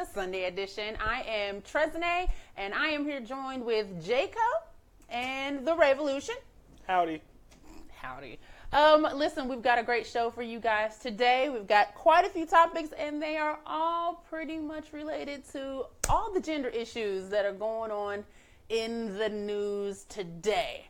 the Sunday edition. I am Tresnay, and I am here joined with Jacob and The Revolution. Howdy. Howdy. Um, listen, we've got a great show for you guys today. We've got quite a few topics, and they are all pretty much related to all the gender issues that are going on in the news today.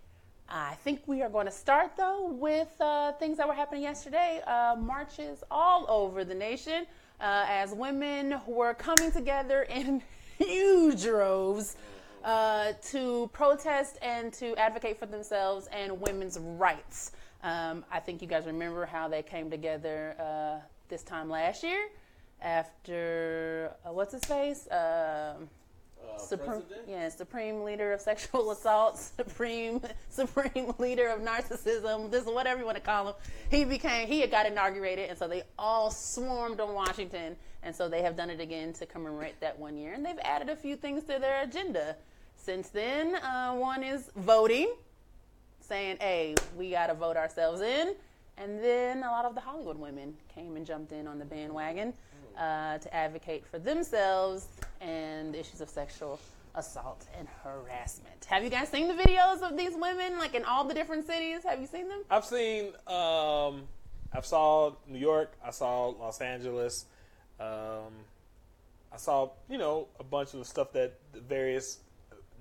I think we are going to start though with uh, things that were happening yesterday. Uh, marches all over the nation uh, as women were coming together in huge droves uh, to protest and to advocate for themselves and women's rights. Um, I think you guys remember how they came together uh, this time last year after uh, what's his face? Um, Supreme, president? yeah, supreme leader of sexual assault, supreme supreme leader of narcissism. This whatever you want to call him. He became he had got inaugurated, and so they all swarmed on Washington, and so they have done it again to commemorate that one year, and they've added a few things to their agenda since then. Uh, one is voting, saying, "Hey, we got to vote ourselves in," and then a lot of the Hollywood women came and jumped in on the bandwagon uh, to advocate for themselves and issues of sexual assault and harassment. Have you guys seen the videos of these women, like in all the different cities? Have you seen them? I've seen, um, I've saw New York, I saw Los Angeles, um, I saw, you know, a bunch of the stuff that the various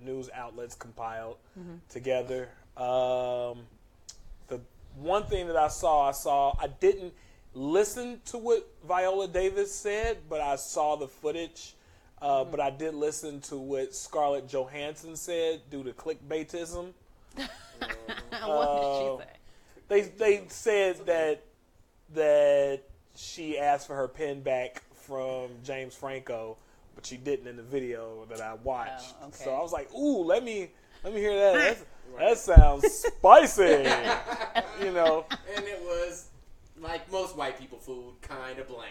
news outlets compiled together. Um, the one thing that I saw, I saw, I didn't listen to what Viola Davis said, but I saw the footage. Uh, But I did listen to what Scarlett Johansson said due to clickbaitism. what did she Uh, say? They they said that that she asked for her pen back from James Franco, but she didn't in the video that I watched. Oh, okay. So I was like, "Ooh, let me let me hear that. That's, that sounds spicy." you know? And it was like most white people food, kind of bland.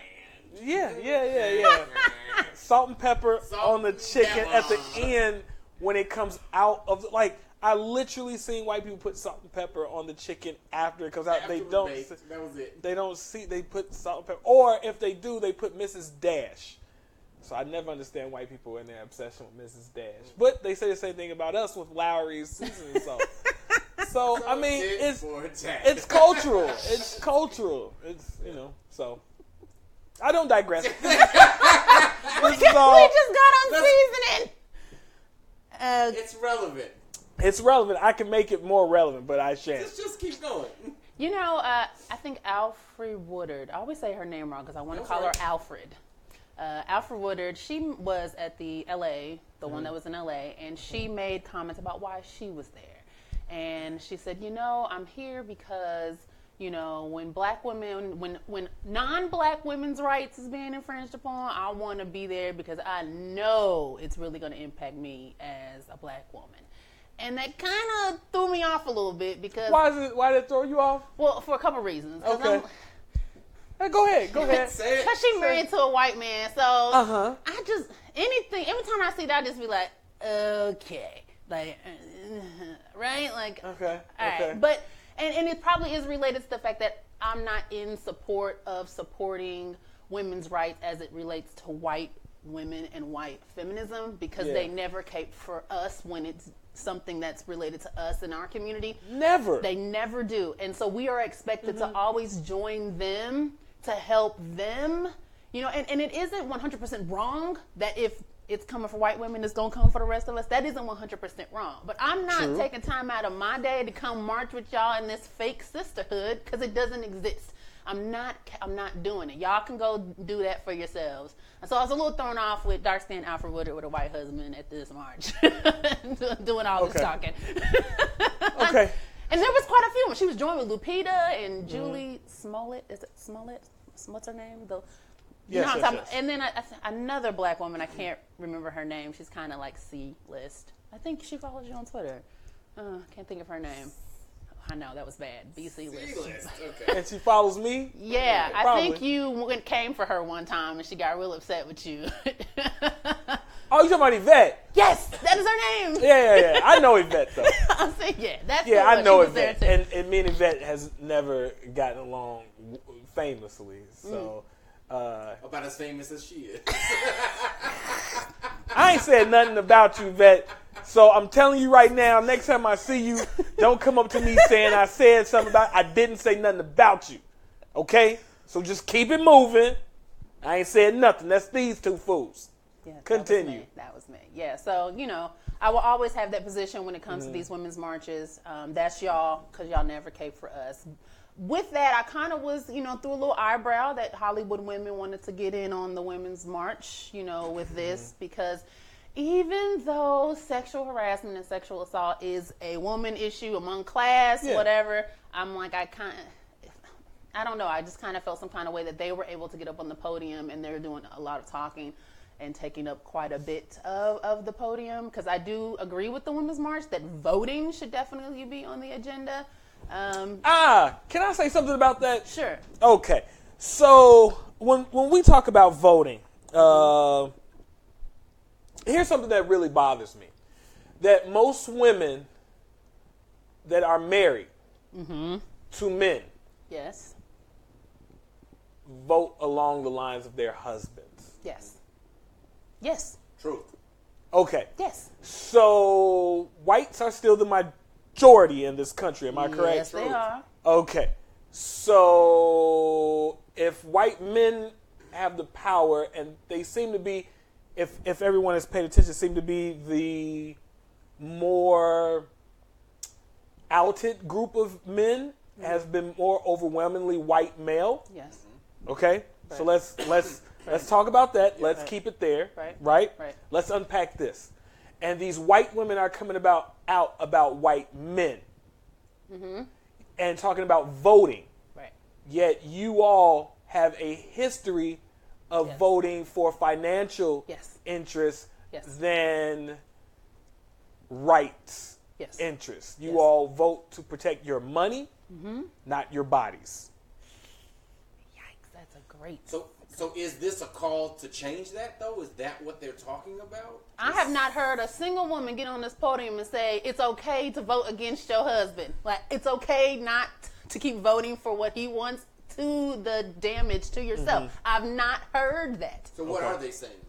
Yeah, yeah, yeah, yeah. Salt and pepper Salt on the chicken at the end when it comes out of the, like. I literally seen white people put salt and pepper on the chicken after it comes out. After they don't. baked, That was it. they don't see they put salt and pepper or if they do they put mrs dash so i never understand white people and their obsession with mrs dash mm. but they say the same thing about us with Lawry's seasoning salt so i mean it's it's cultural it's cultural it's you know so i don't digress this is we just got on Let's- seasoning. Uh, It's relevant. it's relevant i can make it more relevant but i shan't Let's just keep going. You know, uh, I think Alfred Woodard. I always say her name wrong because I want to call right. her Alfred. Uh, Alfred Woodard. She was at the L.A. The one that was in L.A. and she made comments about why she was there, and she said, "You know, I'm here because." You know, when black women, when when non-black women's rights is being infringed upon, I want to be there because I know it's really going to impact me as a black woman, and that kind of threw me off a little bit because why is it why did it throw you off well, for a couple reasons. Okay. I'm- hey, go ahead go ahead Say it. Cause she married to a white man, so Uh-huh. I just anything. Every time I see that, I just be like, okay, like, uh, right, like, okay all right. okay But and and it probably is related to the fact that I'm not in support of supporting women's rights as it relates to white women and white feminism because Yeah. they never cape for us when it's something that's related to us in our community. never They never do. And so we are expected Mm-hmm. to always join them to help them. You know, and, and it isn't 100% wrong that if it's coming for white women, it's going to come for the rest of us. That isn't 100% wrong. But I'm not True. taking time out of my day to come march with y'all in this fake sisterhood because it doesn't exist. I'm not. I'm not doing it. Y'all can go do that for yourselves. And so I was a little thrown off with dark skinned Alfred Woodard with a white husband at this march, doing all this talking. okay And there was quite a few. She was joined with Lupita and Mm-hmm. Julie Smollett. Is it Smollett? What's her name? The you Yes, know what I'm yes, talking yes. And then I, I another black woman. I can't remember her name. She's kind of like C list. I think she follows you on Twitter. Uh, can't think of her name. I know that was bad. BC list. C-list. Okay. and she follows me Yeah, I think you went, came for her one time and she got real upset with you. Oh, you talking about Yvette? Yes, that is her name. Yeah, yeah, yeah. I know Yvette though. I'm saying yeah. That's Yeah, I know she was Yvette, and, and me and Yvette has never gotten along famously. So uh, About as famous as she is. I ain't said nothing about you, vet. So I'm telling you right now, next time I see you, don't come up to me saying I said something about. I didn't say nothing about you. Okay, so just keep it moving. I ain't said nothing. That's these two fools. Yeah, that was Continue. me. That was me. Yeah. So you know, I will always have that position when it comes Mm-hmm. to these women's marches. Um, that's y'all because y'all never cape for us. With that, I kind of was, you know, threw a little eyebrow that Hollywood women wanted to get in on the women's march, you know, with this Mm-hmm. because even though sexual harassment and sexual assault is a woman issue among class, Yeah. whatever, I'm like, I kind of. I don't know. I just kind of felt some kind of way that they were able to get up on the podium and they're doing a lot of talking and taking up quite a bit of, of the podium. Because I do agree with the Women's March that voting should definitely be on the agenda. Um, Ah, can I say something about that? sure. Okay, so when when we talk about voting, uh, here's something that really bothers me: that most women that are married to men Yes. vote along the lines of their husbands. Yes. Yes. Truth. Okay, Yes. so whites are still the majority in this country. Am I correct? Yes, they are. Okay. So if white men have the power and they seem to be if if everyone has paid attention seem to be the more outed group of men has been more overwhelmingly white male. Yes. Okay? So let's let's let's talk about that. Let's Right. keep it there. Right. Right? Right. Let's unpack this. And these white women are coming about out about white men. Mm-hmm. And talking about voting. Right. Yet you all have a history of Yes. voting for financial Yes. interests Yes. than rights Yes. interests. You Yes. Mm-hmm. all vote to protect your money, not your bodies. Yikes. That's a great. So, so is this a call to change that though? Is that what they're talking about? I have not heard a single woman get on this podium and say it's okay to vote against your husband. Like it's okay not to keep voting for what he wants to the damage to yourself. Mm-hmm. I've not heard that. So what Okay. are they saying though?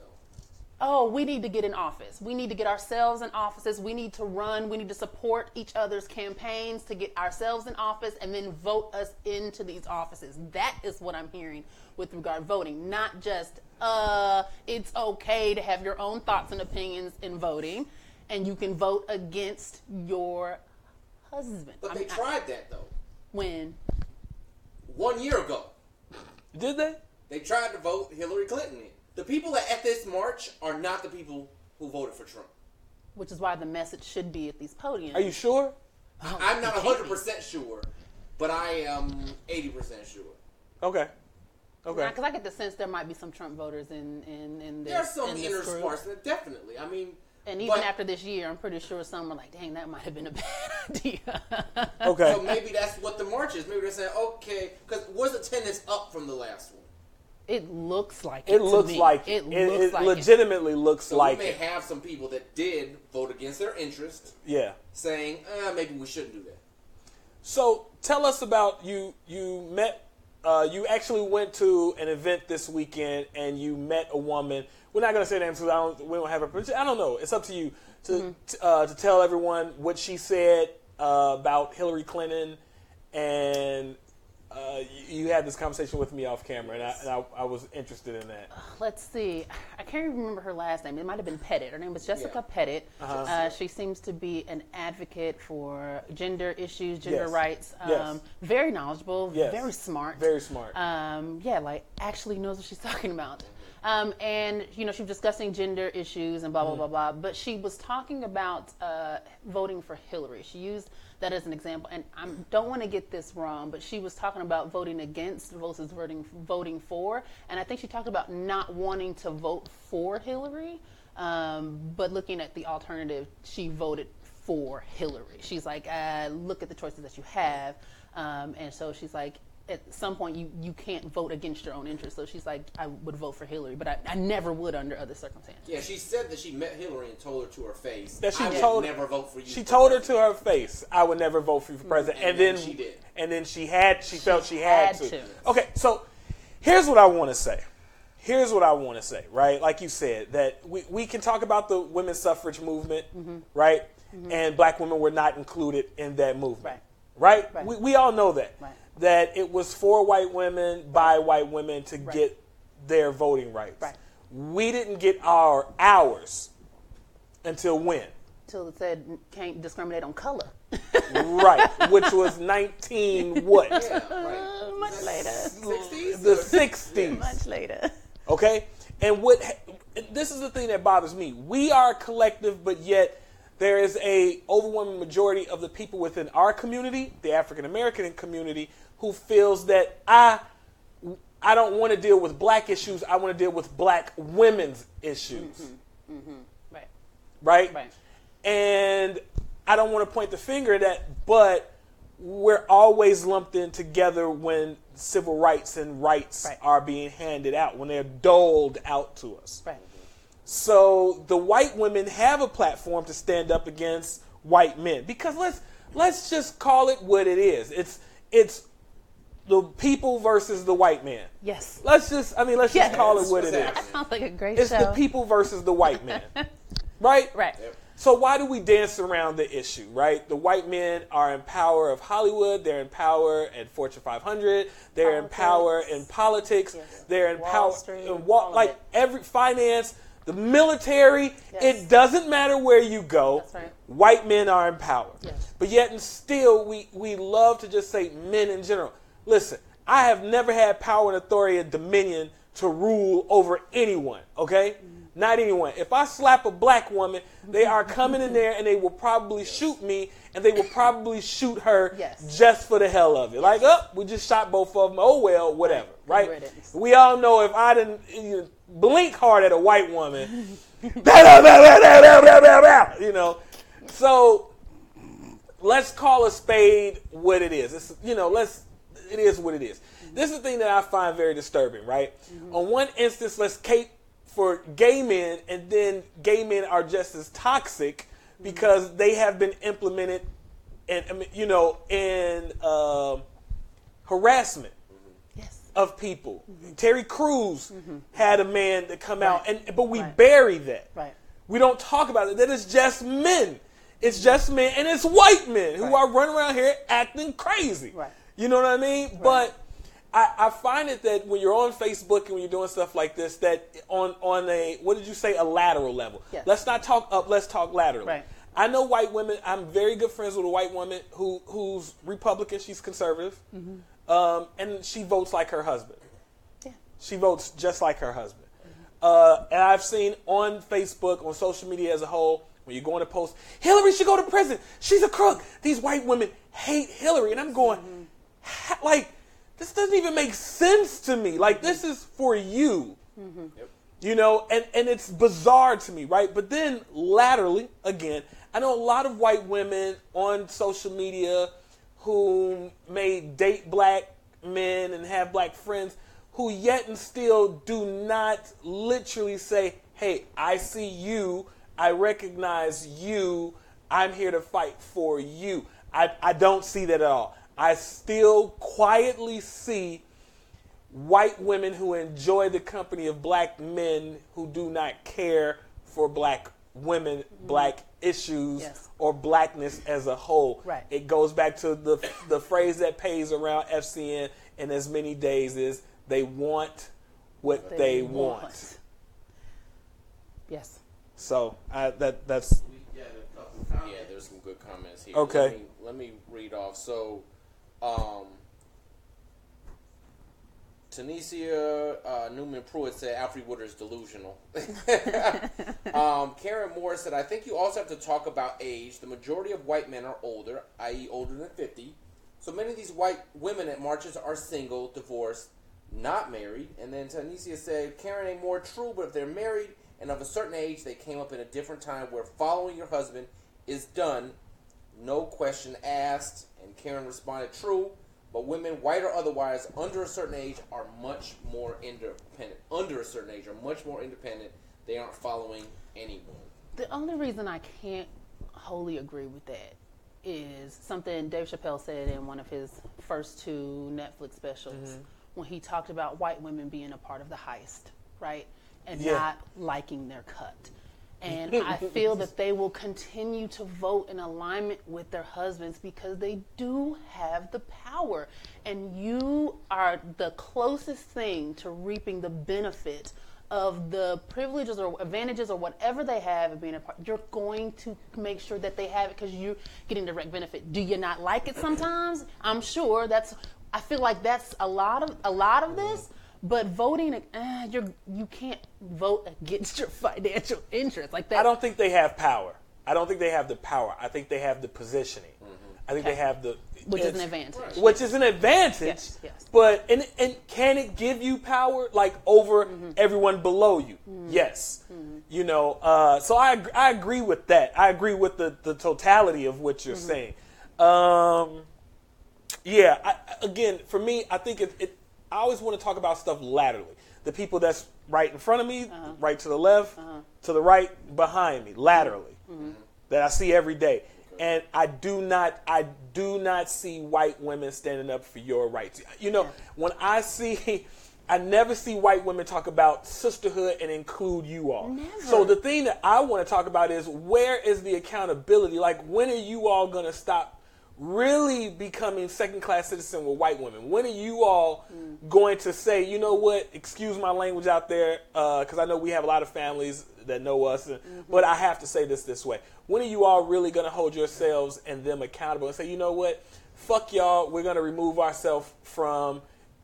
Oh, we need to get in office. We need to get ourselves in offices. We need to run. We need to support each other's campaigns to get ourselves in office and then vote us into these offices. That is what I'm hearing with regard to voting, not just uh it's okay to have your own thoughts and opinions in voting and you can vote against your husband. But I they mean, I- tried that though. when One year ago, Did they? they tried to vote Hillary Clinton in. The people that at this march are not the people who voted for Trump. which is why the message should be at these podiums. Are you sure? Oh, I'm not 100% sure, but I am 80% sure. Okay. Okay. Because I get the sense there might be some Trump voters in in in this. There are some in inner sparks, definitely. I mean, And even but- after this year, I'm pretty sure some are like, "Dang, that might have been a bad idea." Okay. So maybe that's what the march is. Maybe they're saying, okay, because was attendance up from the last one? It looks like it. It to looks me. like it. it. looks It, like legitimately looks So like we may it. have some people that did vote against their interest, Yeah. saying, uh, maybe we shouldn't do that. So tell us about you. You met. Uh, you actually went to an event this weekend, and you met a woman. We're not going to say names because I don't. We don't have her. I don't know. It's up to you to Mm-hmm. t- uh, to tell everyone what she said uh, about Hillary Clinton, and uh, you, you had this conversation with me off camera, and I, and I, I was interested in that. Let's see. I can't even remember her last name. It might have been Pettit. Her name was Jessica Yeah. Pettit. Uh-huh. Uh, she seems to be an advocate for gender issues, gender Yes. rights. Um, Yes. Very knowledgeable. Yes. Very smart. Very smart. um, yeah, like actually knows what she's talking about. Um, and you know, she was discussing gender issues and blah blah blah blah. But she was talking about uh, voting for Hillary. She used that as an example, and I don't want to get this wrong, but she was talking about voting against versus voting voting for. And I think she talked about not wanting to vote for Hillary, um, but looking at the alternative, she voted for Hillary. She's like, uh, look at the choices that you have, um, and so she's like, at some point you, you can't vote against your own interest. So she's like, I would vote for Hillary, but I, I never would under other circumstances. Yeah, she said that she met Hillary and told her to her face That she I would told- never vote for you. She for told her to her face, "I would never vote for you for president," and, And then then she did. And then she had, she, felt she had, had to. to. Okay, so here's what I want to say. Here's what I want to say, right? Like you said, that we, we can talk about the women's suffrage movement, Mm-hmm. right? And black women were not included in that movement, Right. right? Right. We, we all know that. Right. That it was for white women by white women to get their voting rights. Right. We didn't get our ours until when? Till it said can't discriminate on color. right, which was 19 what? Yeah, right. Uh, much later. 60s? The 60s. Much later. Okay? And what this is the thing that bothers me. We are a collective, but yet there is a overwhelming majority of the people within our community, the African American community, who feels that I I don't want to deal with black issues. I want to deal with black women's issues. Mm-hmm. Mm-hmm. Right. Right? Right. And I don't want to point the finger at that, but we're always lumped in together when civil rights and rights Right. are being handed out, when they're doled out to us. Right. So the white women have a platform to stand up against white men because let's let's just call it what it is. It's it's the people versus the white man. Yes. Let's just I mean let's Yes. just call it what it is. happening? Sounds like a great It's show. the people versus the white man. right? Right. Yep. So why do we dance around the issue, right? The white men are in power of Hollywood. They're in power at Fortune 500. They're in power in politics. Yes. They're in Wall power Street, in wa- like it. every finance, the military. Yes. It doesn't matter where you go. That's right. White men are in power. Yes. But yet and still, we we love to just say men in general. Listen, I have never had power and authority and dominion to rule over anyone, okay? Mm-hmm. Not anyone. If I slap a black woman, they are coming in there and they will probably yes. shoot me and they will probably shoot her yes. just for the hell of it. Yes. Like, up, oh, we just shot both of them. Oh, well, whatever, right? right? We all know if I didn't you know, blink hard at a white woman, you know. So let's call a spade what it is. It's, you know, let's it is what it is. Mm-hmm. This is the thing that I find very disturbing, right? Mm-hmm. On one instance, let's cape for gay men, and then gay men are just as toxic mm-hmm. because they have been implemented, and I mean, you know, in um harassment of people. Terry Crews had a man that come out, and but we Right. bury that. Right. We don't talk about it. That is just men. It's just men, and it's white men who Right. are running around here acting crazy. Right. You know what I mean? But I, I find it that when you're on Facebook and when you're doing stuff like this, that on on a what did you say a lateral level? Yes. Let's not talk up. Let's talk laterally. Right. I know white women. I'm very good friends with a white woman who who's Republican. She's conservative, um, and she votes like her husband. Yeah. She votes just like her husband. Uh, and I've seen on Facebook, on social media as a whole, when you're going to post, Hillary should go to prison. She's a crook. These white women hate Hillary. And I'm going, "Ha- like, this doesn't even make sense to me. Like, this mm-hmm. is for you. Mm-hmm. You know, and, and it's bizarre to me, right? But then laterally, again, I know a lot of white women on social media who may date black men and have black friends who yet and still do not literally say, hey, I see you, I recognize you, I'm here to fight for you. I, I don't see that at all. I still quietly see white women who enjoy the company of black men who do not care for black women, mm-hmm. black issues, Yes. or blackness as a whole. Right. It goes back to the the phrase that pays around FCN in as many days is they want what they, want. Yes. So I, that that's Yeah, there's some good comments here. Okay. Let me, let me read off. So, um, Tanisha uh, Newman Pruitt said Alfred Woodard is delusional. um, Karen Moore said, I think you also have to talk about age. The majority of white men are older, i.e., older than 50. So many of these white women at marches are single, divorced, not married. And then Tanisha said, Karen ain't more true, but if they're married and of a certain age, they came up in a different time where following your husband is done, no question asked. And Karen responded, true. But women, white or otherwise, under a certain age, are much more independent. Under a certain age, are much more independent. They aren't following anyone. The only reason I can't wholly agree with that is something Dave Chappelle said in one of his first two Netflix specials mm-hmm. when he talked about white women being a part of the heist, right? And Yeah. not liking their cut. And I feel that they will continue to vote in alignment with their husbands because they do have the power. And you are the closest thing to reaping the benefit of the privileges or advantages or whatever they have of being a part, you're going to make sure that they have it because you're getting direct benefit. Do you not like it sometimes? I'm sure that's. I feel like that's a lot of a lot of this. But voting, uh, you're you can't vote against your financial interests like that. I don't think they have power. I don't think they have the power. I think they have the positioning. I think Okay. they have the which is an advantage. which is an advantage. Yes, yes. But and and can it give you power like over Mm-hmm. everyone below you? Yes. You know. Uh, so I I agree with that. I agree with the the totality of what Mm-hmm. you're saying. Um, yeah. I, again, for me, I think it, it. I always want to talk about stuff laterally. The people that's right in front of me, Uh-huh. right to the left, to the right behind me, laterally, Mm-hmm. that I see every day. And I do not, I do not see white women standing up for your rights. You know, when I see, I never see white women talk about sisterhood and include you all. Never. So the thing that I want to talk about is where is the accountability? Like, when are you all going to stop really becoming second class citizen with white women? When are you all going to say, you know what, excuse my language out there, uh, because I know we have a lot of families that know us, and, mm-hmm. but I have to say this this way. When are you all really going to hold yourselves and them accountable and say, you know what, fuck y'all, we're going to remove ourselves from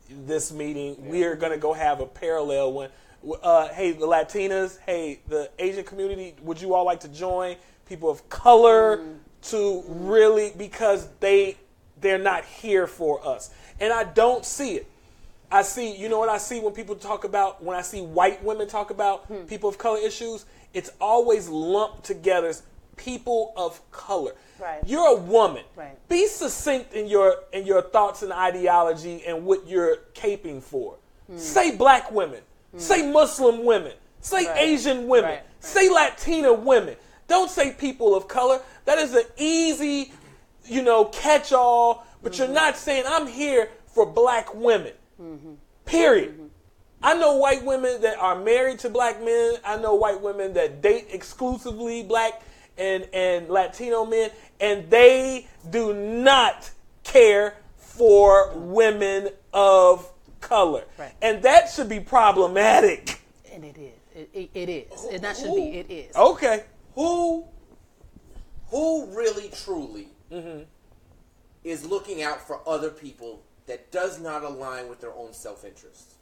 this meeting. We're going to go have a parallel one. Uh, hey, the Latinas, hey, the Asian community, would you all like to join? People of color mm. To really because they they're not here for us, and I don't see it. I see, you know what I see when people talk about when I see white women talk about hmm. people of color issues, it's always lumped together as people of color. Right. You're a woman. Right. Be succinct in your in your thoughts and ideology and what you're caping for. Hmm. Say black women. Hmm. Say Muslim women. Say Right. Asian women. Say Latina women. Don't say people of color. That is an easy, you know, catch all, but you're mm-hmm. not saying I'm here for black women. Mm-hmm. Period. Mm-hmm. I know white women that are married to black men. I know white women that date exclusively black and, and Latino men, and they do not care for women of color. Right. And that should be problematic. and it is. It, it, it is. And that should be. It is. Okay. Who, who really truly Mm-hmm. is looking out for other people that does not align with their own self-interest?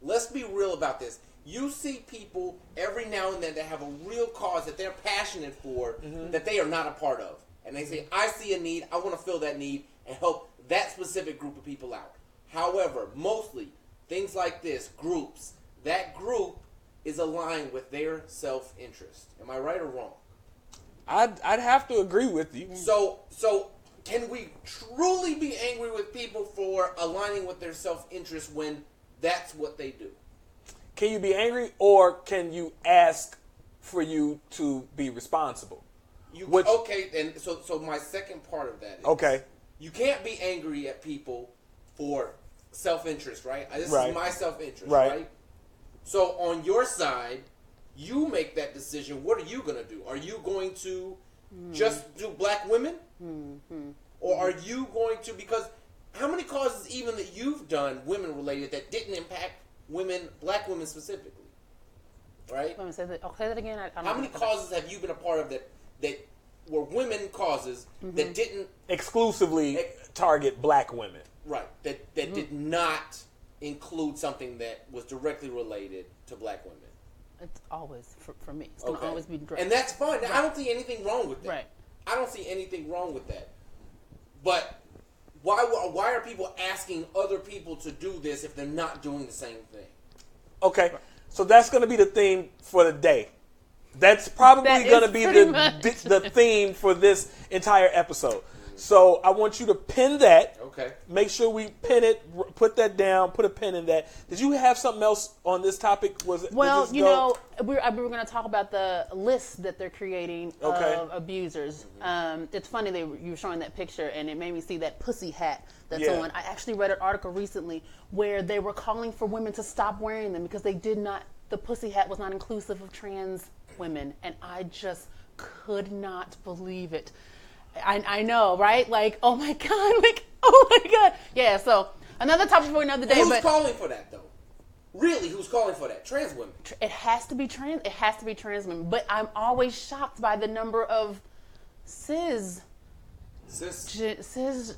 Let's be real about this. You see people every now and then that have a real cause that they're passionate for Mm-hmm. that they are not a part of. And they say, I see a need, I want to fill that need and help that specific group of people out. However, mostly things like this, groups, that group is aligned with their self interest. Am I right or wrong? I'd, I'd have to agree with you. So, so can we truly be angry with people for aligning with their self interest when that's what they do? Can you be angry or can you ask for you to be responsible? You Which- okay? And so, so my second part of that is Okay. You can't be angry at people for self interest, right? This Right. is my self interest, Right. right. So on your side, you make that decision. What are you going to do? Are you going to hmm. just do black women, hmm, hmm, or are you going to because how many causes even that you've done women related that didn't impact women, black women specifically, right? Let me say that. Oh, say that again. I, I don't How many causes have you been a part of that that were women causes that mm-hmm. didn't Exclusively target black women. Right. That that did mm-hmm. not include something that was directly related to black women. It's always for, for me. It's gonna always be direct. And that's fine. I don't see anything wrong with that. Right. I don't see anything wrong with that. But why why are people asking other people to do this if they're not doing the same thing? Okay. So that's going to be the theme for the day. That's probably That going to be the, much. the the theme for this entire episode. So I want you to pin that. Okay. Make sure we pin it. Put that down. Put a pin in that. Did you have something else on this topic? Was it? Well, did you go- know, we were, we were going to talk about the list that they're creating Okay. of abusers. Um, it's funny they were, you were showing that picture, and it made me see that pussy hat that's Yeah. on. I actually read an article recently where they were calling for women to stop wearing them because they did not. The pussy hat was not inclusive of trans women, and I just could not believe it. I, I know, right? Like, oh my god, like, oh my god, yeah. So another topic for another day, Who's but calling for that though? Really, who's calling for that? Trans women. it has to be trans it has to be trans women but i'm always shocked by the number of cis Cis. gen- cis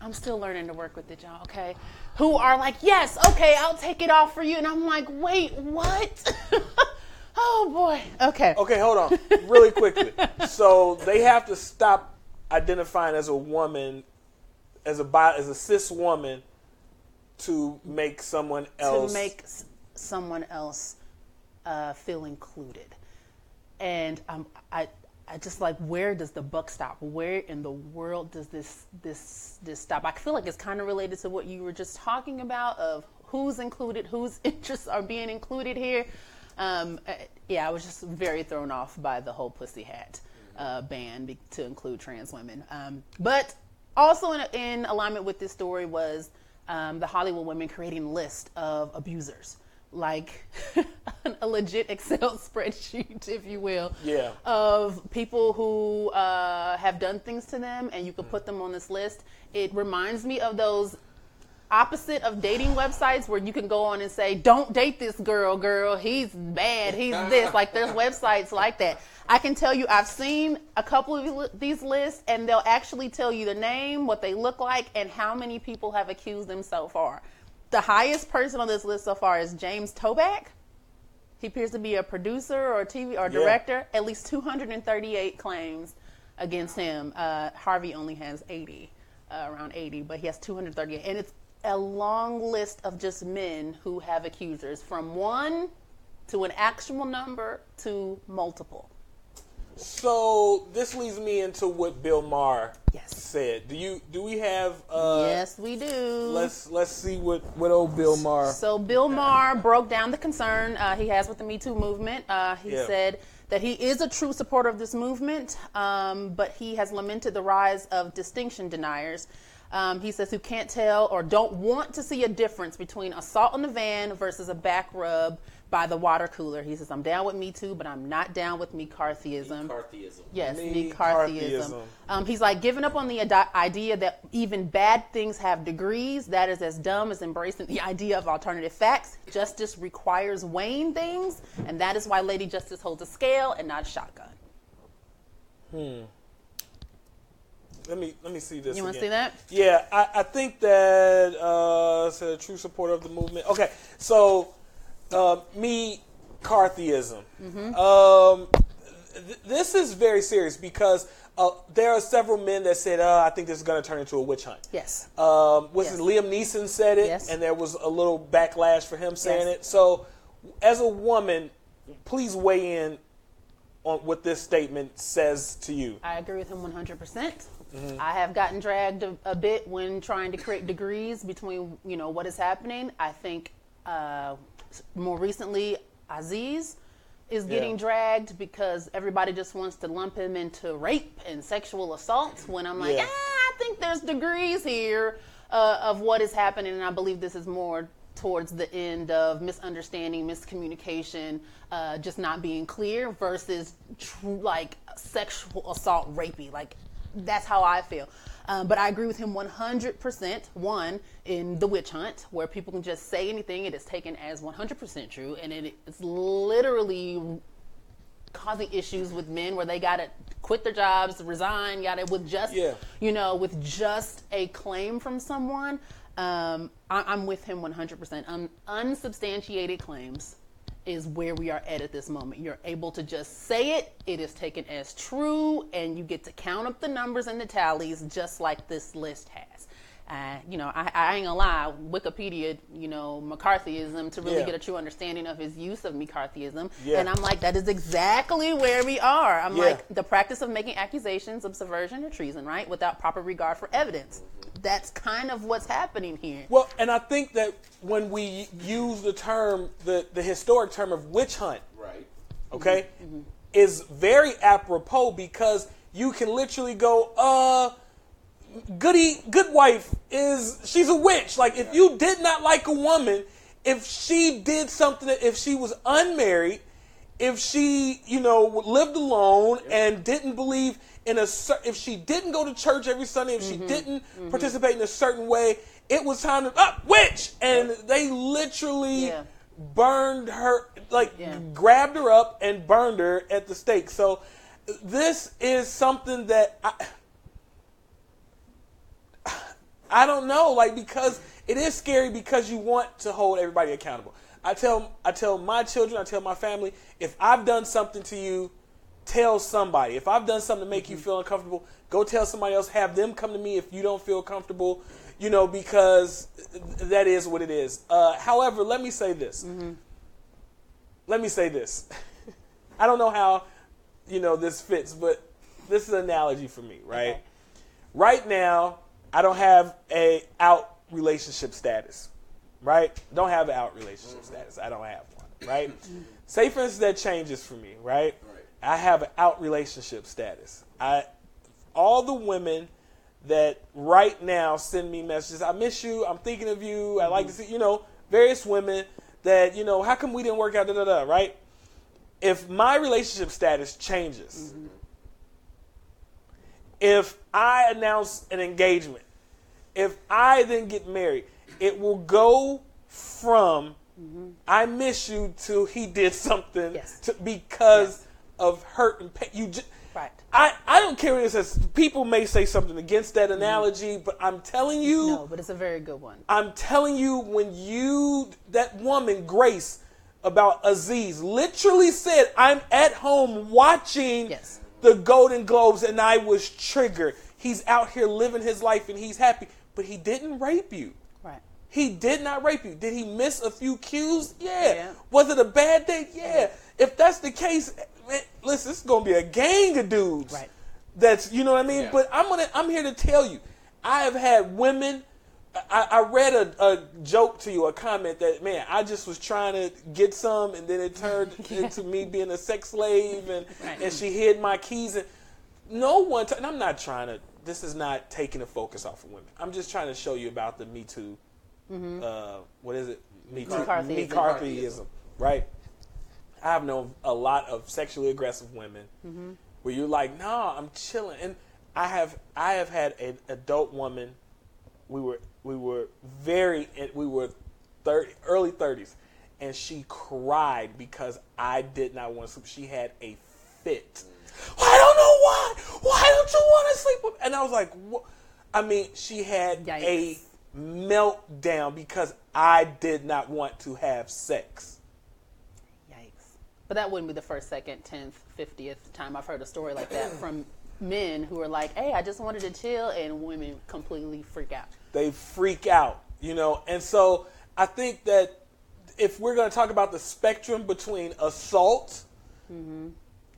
i'm still learning to work with it y'all okay who are like yes okay i'll take it off for you and i'm like wait what oh boy okay Okay, hold on, really quickly. so they have to stop identifying as a woman, as a bi- as a cis woman, to make someone else to make s- someone else uh, feel included. And um, I, I just like, where does the buck stop? Where in the world does this this this stop? I feel like it's kind of related to what you were just talking about of who's included, whose interests are being included here. Um, uh, yeah, I was just very thrown off by the whole pussy hat uh, ban be- to include trans women. Um, but also in, in alignment with this story was um, the Hollywood women creating a list of abusers, like a legit Excel spreadsheet, if you will, Yeah. of people who uh, have done things to them, and you could put them on this list. It reminds me of those opposite of dating websites where you can go on and say, "Don't date this girl, girl. He's bad. He's this." Like there's websites like that. I can tell you, I've seen a couple of these lists, and they'll actually tell you the name, what they look like, and how many people have accused them so far. The highest person on this list so far is James Toback. He appears to be a producer or a TV or director. At least 238 claims against him. Uh, Harvey only has 80, uh, around 80, but he has 238, and it's a long list of just men who have accusers, from one to an actual number to multiple. So this leads me into what Bill Maher Yes. said. Do you do we have? Uh, yes, we do. Let's let's see what what old Bill Maher. So Bill Maher broke down the concern uh, he has with the Me Too movement. Uh, he Yeah. said that he is a true supporter of this movement, um, but he has lamented the rise of distinction deniers. Um, he says who can't tell or don't want to see a difference between assault in the van versus a back rub by the water cooler. He says, I'm down with Me Too, but I'm not down with McCarthyism. McCarthyism. Yes, Me McCarthyism. Um, he's like giving up on the adi- idea that even bad things have degrees. That is as dumb as embracing the idea of alternative facts. Justice requires weighing things, and that is why Lady Justice holds a scale and not a shotgun. Let me let me see this. You want to see that? Yeah, I, I think that uh, said a true supporter of the movement. Okay, so uh, me Carthyism. Mm-hmm. Um, th- this is very serious because uh, there are several men that said, uh, "I think this is going to turn into a witch hunt." Yes. Um, was Yes. Liam Neeson said it, Yes. and there was a little backlash for him saying Yes. it. So, as a woman, please weigh in on what this statement says to you. I agree with him 100%. Mm-hmm. I have gotten dragged a, a bit when trying to create degrees between, you know, what is happening. I think uh, more recently, Aziz is getting Yeah. dragged because everybody just wants to lump him into rape and sexual assault. When I'm like, Yeah. ah, I think there's degrees here uh, of what is happening, and I believe this is more towards the end of misunderstanding, miscommunication, uh, just not being clear versus true like sexual assault, rapey. Like that's how I feel. Um, but I agree with him 100%. One, in the witch hunt, where people can just say anything, it is taken as 100% true, and it, it's literally causing issues with men where they gotta quit their jobs, resign, gotta with just Yeah. you know with just a claim from someone. Um, I, I'm with him 100%. Um, unsubstantiated claims is where we are at at this moment. You're able to just say it; it is taken as true, and you get to count up the numbers and the tallies just like this list has. Uh, you know, I, I ain't gonna lie, Wikipedia, you know, McCarthyism to really Yeah. get a true understanding of his use of McCarthyism. Yeah. And I'm like, that is exactly where we are. I'm Yeah. like, the practice of making accusations of subversion or treason, right, without proper regard for evidence. That's kind of what's happening here. Well, and I think that when we use the term, the, the historic term of witch hunt, Right. okay, is very apropos because you can literally go, uh, goody, good wife is, she's a witch. Like, if you did not like a woman, if she did something, if she was unmarried, if she, you know, lived alone and didn't believe in a, if she didn't go to church every Sunday, if she mm-hmm. didn't mm-hmm. participate in a certain way, it was time to, up, witch! And they literally Yeah. burned her, like, Yeah. grabbed her up and burned her at the stake. So this is something that I, I don't know, like because it is scary because you want to hold everybody accountable. I tell I tell my children, I tell my family, if I've done something to you, tell somebody. If I've done something to make you feel uncomfortable, go tell somebody else. Have them come to me if you don't feel comfortable. You know, because that is what it is. Uh, however, let me say this. Let me say this. I don't know how, you know, this fits, but this is an analogy for me, right? Okay. Right now, I don't have a out relationship status, right? Don't have an out relationship mm-hmm. status. I don't have one, right? Say for instance that changes for me, right? Right. I have an out relationship status. I all the women that right now send me messages. I miss you. I'm thinking of you. I like to mm-hmm. see, you know, various women that, you know, how come we didn't work out, da da da, right? If my relationship status changes, mm-hmm. If I announce an engagement, if I then get married, it will go from I miss you to he did something Yes. to, because Yes. of hurt and pain. You just, Right. I, I don't care what it says. People may say something against that analogy, but I'm telling you, No, but it's a very good one. I'm telling you, when you, that woman, Grace, about Aziz, literally said, I'm at home watching Yes. The Golden Globes and I was triggered. He's out here living his life and he's happy, but he didn't rape you. Right. He did not rape you. Did he miss a few cues? Yeah. Yeah. Was it a bad day? Yeah. If that's the case, man, listen, this is gonna be a gang of dudes. Right. That's you know what I mean. Yeah. But I'm gonna I'm here to tell you, I have had women. I, I read a, a joke to you, a comment that man, I just was trying to get some, and then it turned into me being a sex slave, and Right. and she hid my keys, and no one. T- and I'm not trying to. This is not taking the focus off of women. I'm just trying to show you about the Me Too. Uh, what is it? Me Too. McCarthyism. McCarthyism. Right. I've known a lot of sexually aggressive women where you're like, nah, I'm chilling, and I have I have had an adult woman. We were we were very we were 30, early thirties, and she cried because I did not want to sleep. She had a fit. Mm. I don't know why. Why don't you want to sleep with? And I was like, what? I mean, she had a meltdown because I did not want to have sex. Yikes. But that wouldn't be the first, second, tenth, fiftieth time I've heard a story like that from men who are like, "Hey, I just wanted to chill," and women completely freak out. They freak out, you know. And so I think that if we're going to talk about the spectrum between assault mm-hmm.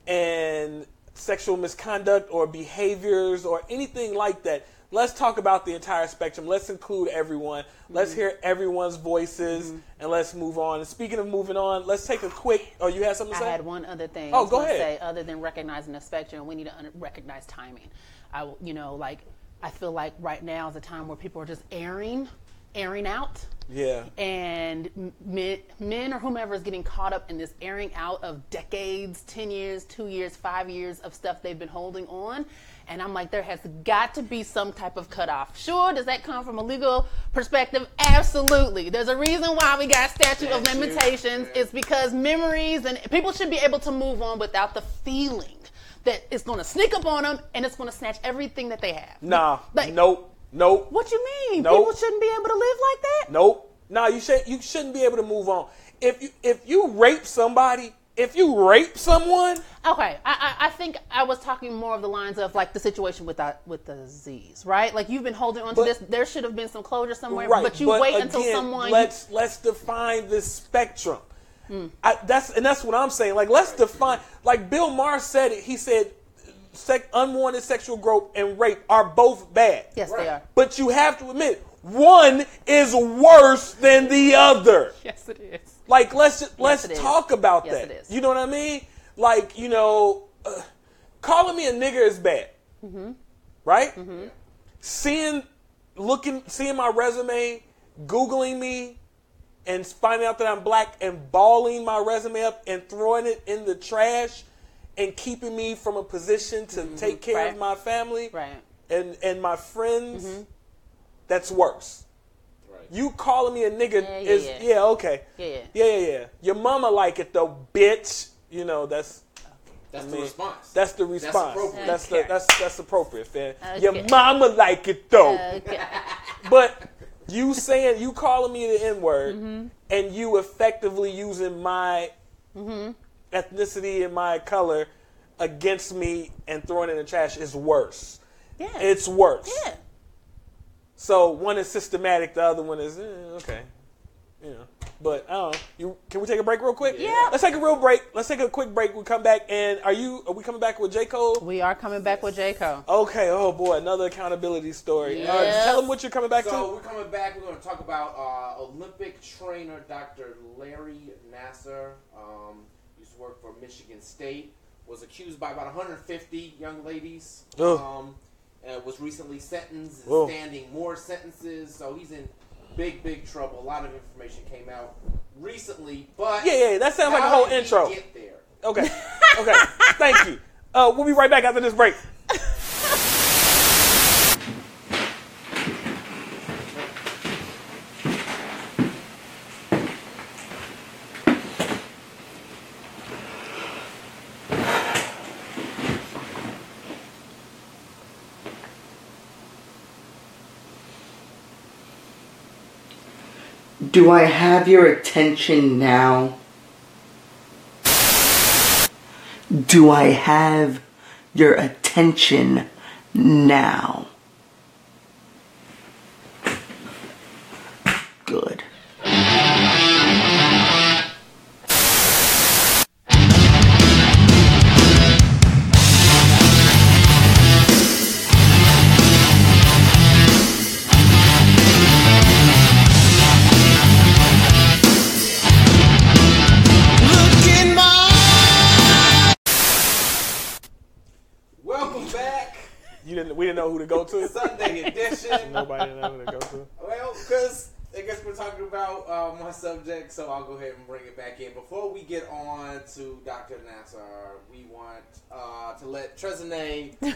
and sexual misconduct or behaviors or anything like that, let's talk about the entire spectrum. Let's include everyone. Let's mm-hmm. hear everyone's voices mm-hmm. and let's move on. And speaking of moving on, let's take a quick. Oh, you had something I to say? had one other thing. Oh, I was go ahead. Say, other than recognizing the spectrum, we need to un- recognize timing. I, will- you know, like I feel like right now is a time where people are just airing, airing out. Yeah. and men, men or whomever is getting caught up in this airing out of decades, 10 years, two years, five years of stuff they've been holding on. And I'm like, there has got to be some type of cutoff. Sure, does that come from a legal perspective? Absolutely. There's a reason why we got statute of limitations. yeah. It's because memories and people should be able to move on without the feeling that it's going to sneak up on them and it's going to snatch everything that they have. Nah. Like, nope. Nope. What you mean? Nope. People shouldn't be able to live like that? Nope. No, you should you shouldn't be able to move on. If you if you rape somebody if you rape someone, Okay, I, I I think I was talking more of the lines of like the situation with that with Aziz, right? Like you've been holding on to this. There should have been some closure somewhere, right? but you wait until again, someone. Let's let's define this spectrum. I, that's and that's what I'm saying. Like let's define. Like Bill Maher said it. He said, sec, unwanted sexual growth and rape are both bad. yes, Right. they are. But you have to admit, one is worse than the other. Yes, it is. Like let's just, let's it is. talk about Yes, that. it is. You know what I mean? Like you know, uh, calling me a nigger is bad, Mm-hmm. right? Seeing, looking, seeing my resume, googling me, and finding out that I'm black and balling my resume up and throwing it in the trash, and keeping me from a position to take care Mm-hmm. Right. of my family Right. and and my friends. Mm-hmm. That's worse. Right. You calling me a nigga Yeah, yeah, is yeah. yeah okay. Yeah, yeah. Yeah, yeah, yeah. Your mama like it though, bitch. You know that's That's I the response. that's the response. appropriate. That's Okay. the that's that's appropriate, fam. Your mama like it though, Okay. but you saying you calling me the n word Mm-hmm. and you effectively using my Mm-hmm. ethnicity and my color against me and throwing it in the trash is worse. Yeah. It's worse. yeah. So one is systematic, the other one is eh, okay. You know, but I don't know. You can we take a break real quick? Yeah. Let's take a real break. Let's take a quick break. We come back and are you? Are we coming back with J Cole? We are coming back with J Cole. Okay. Oh boy, another accountability story. Uh, Yes. tell them what you're coming back So to. So we're coming back. We're going to talk about uh, Olympic trainer Dr. Larry Nassar. Um, used to work for Michigan State. Was accused by about 150 young ladies. Ugh. Um, uh, was recently sentenced, Whoa. standing more sentences. So he's in big, big trouble. A lot of information came out recently, but Yeah, yeah. That sounds like a whole intro. Get there. Okay. Okay. Thank you. Uh, we'll be right back after this break. Do I have your attention now? Do I have your attention now? Uh, my subject, so I'll go ahead and bring it back in. Before we get on to Dr. Nassar, we want uh, to let Trezene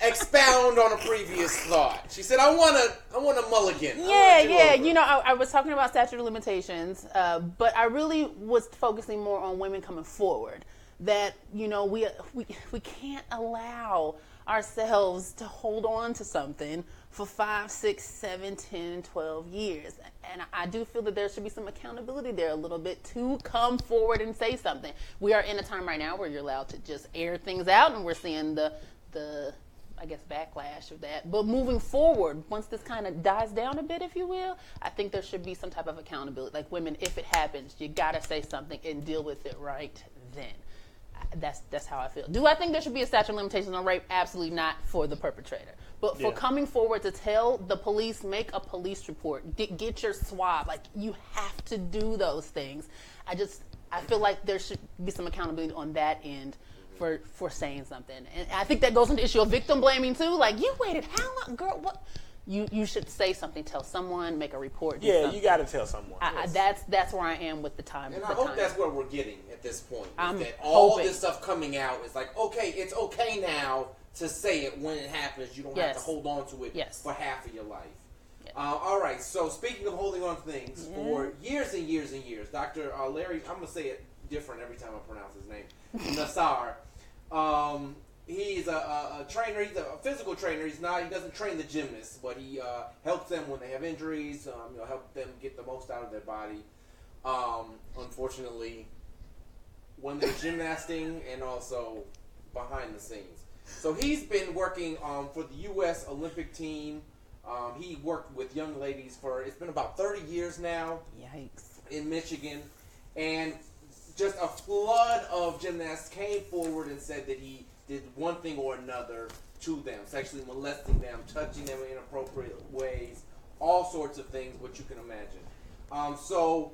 expound on a previous thought. She said, "I want to, I want a mulligan." Yeah, do yeah. over." You know, I, I was talking about statute of limitations, uh, but I really was focusing more on women coming forward. That you know, we we we can't allow ourselves to hold on to something for five, six, seven, ten, twelve years. And I do feel that there should be some accountability there a little bit to come forward and say something. We are in a time right now where you're allowed to just air things out, and we're seeing the the I guess backlash of that. But moving forward, once this kind of dies down a bit, if you will, I think there should be some type of accountability. Like women, if it happens, you gotta say something and deal with it right then. That's that's how I feel. Do I think there should be a statute of limitations on rape? Absolutely not for the perpetrator. But for Yeah. coming forward to tell the police, make a police report, get, get your swab. Like you have to do those things. I just I feel like there should be some accountability on that end for for saying something. And I think that goes into the issue of victim blaming too. Like you waited how long, girl? What? You you should say something, tell someone, make a report. Yeah, something. you got to tell someone. I, I, that's that's where I am with the time. And the I hope time. that's where we're getting at this point. I'm that all hoping. this stuff coming out is like, okay, it's okay now to say it when it happens. You don't have to hold on to it Yes. for half of your life. Yes. Uh, all right. So speaking of holding on to things for years and years and years, Dr. Uh, Larry, I'm gonna say it different every time I pronounce his name, Nassar. Um, he's a, a, a trainer. He's a physical trainer. He's not. He doesn't train the gymnasts, but he uh, helps them when they have injuries. Um, you know, help them get the most out of their body. Um, unfortunately, when they're gymnasting and also behind the scenes. So he's been working um, for the U.S. Olympic team. Um, he worked with young ladies for it's been about 30 years now Yikes. in Michigan, and just a flood of gymnasts came forward and said that he did one thing or another to them, sexually molesting them, touching them in inappropriate ways, all sorts of things, what you can imagine. Um, so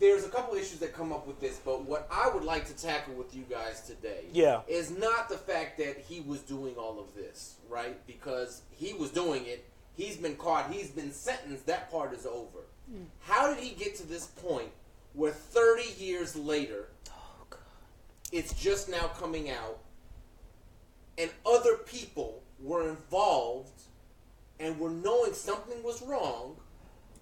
there's a couple issues that come up with this, but what I would like to tackle with you guys today Yeah. is not the fact that he was doing all of this, right? Because he was doing it, he's been caught, he's been sentenced, that part is over. How did he get to this point where 30 years later, Oh it's just now coming out, and other people were involved and were knowing something was wrong?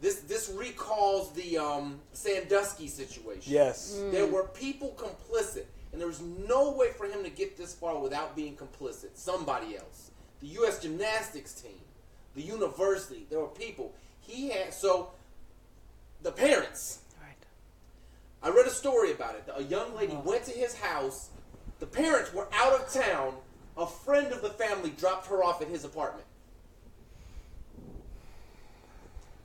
This this recalls the um, Sandusky situation. Yes. There were people complicit, and there was no way for him to get this far without being complicit. Somebody else. The U.S. gymnastics team, the university, there were people. He had, so the parents, Right. I read a story about it. A young lady went to his house. The parents were out of town. A friend of the family dropped her off at his apartment.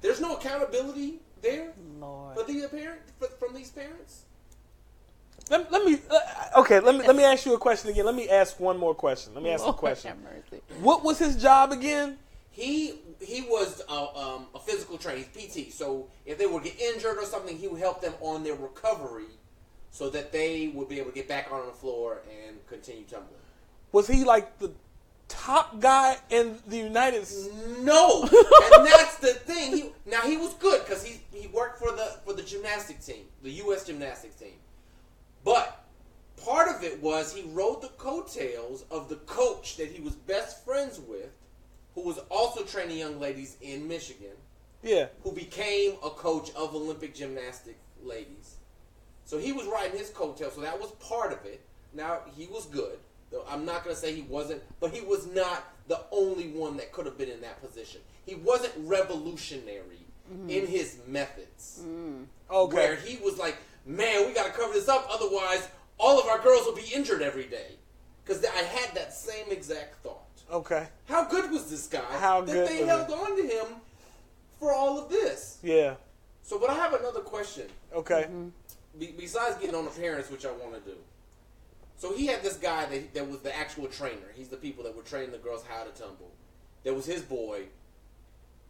There's no accountability there Lord. for the parent for, from these parents. Let, let me. Uh, okay. Let me let me ask you a question again. Let me ask one more question. Let me ask a question. What was his job again? He he was a, um, a physical trainer, he's PT. So if they would get injured or something, he would help them on their recovery, so that they would be able to get back on the floor and continue tumbling. Was he like the top guy in the United States? No, and that's the thing. He, now he was good because he he worked for the for the gymnastic team, the U.S. gymnastics team. But part of it was he rode the coattails of the coach that he was best friends with, who was also training young ladies in Michigan, Yeah. who became a coach of Olympic gymnastic ladies. So he was riding his coattails, so that was part of it. Now he was good. I'm not going to say he wasn't, but he was not the only one that could have been in that position. He wasn't revolutionary mm-hmm. in his methods, mm. Okay. where he was like, "Man, we got to cover this up, otherwise all of our girls will be injured every day." Because I had that same exact thought. Okay. How good was this guy? How that good they held he? on to him for all of this. Yeah. So, but I have another question. Okay. Be- besides getting on the parents, which I want to do. So he had this guy that, that was the actual trainer. He's the people that were training the girls how to tumble. That was his boy.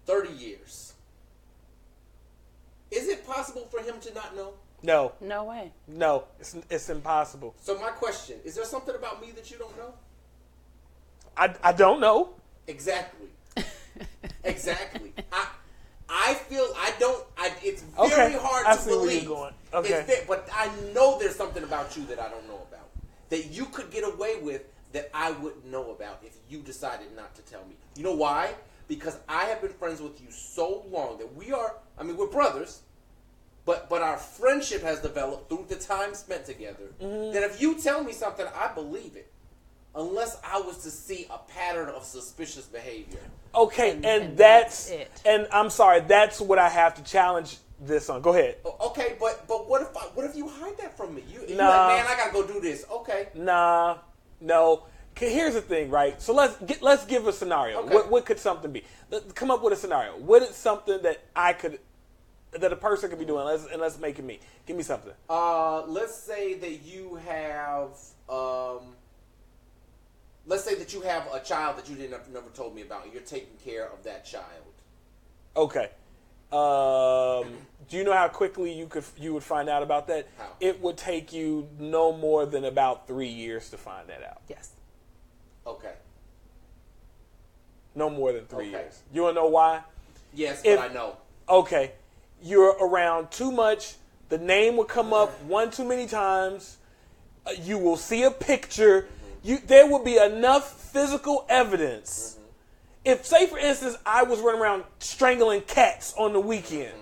Thirty years. Is it possible for him to not know? No. No way. No. It's it's impossible. So my question: Is there something about me that you don't know? I, I don't know. Exactly. exactly. I I feel I don't. I, it's Okay, very hard I to see where you're believe. going. Okay. It's ve- but I know there's something about you that I don't know about that you could get away with that I wouldn't know about if you decided not to tell me. You know why? Because I have been friends with you so long that we are. I mean, we're brothers. But, but our friendship has developed through the time spent together. Mm-hmm. That if you tell me something, I believe it unless I was to see a pattern of suspicious behavior. Okay, And- and, and that's, that's it. and I'm sorry, that's what I have to challenge this on. Go ahead. Okay, but but what if I, what if you hide that from me? You, Nah. like, man, I gotta go do this. Okay, Nah, no. Here's the thing, right? So let's get let's give a scenario. Okay. What what could something be? Let's come up with a scenario. What is something that I could that a person could be doing? Let's and let's make it me. Give me something. uh, let's say that you have um, let's say that you have a child that you didn't never told me about. and You're taking care of that child. Okay. Um, do you know how quickly you could you would find out about that? How? It would take you no more than about three years to find that out. Yes. Okay. No more than three Okay. years. You wanna know why? Yes, If- but I know. okay, you're around too much. The name will come up one too many times. Uh, you will see a picture. You there will be enough physical evidence. If, say, for instance, I was running around strangling cats on the weekend,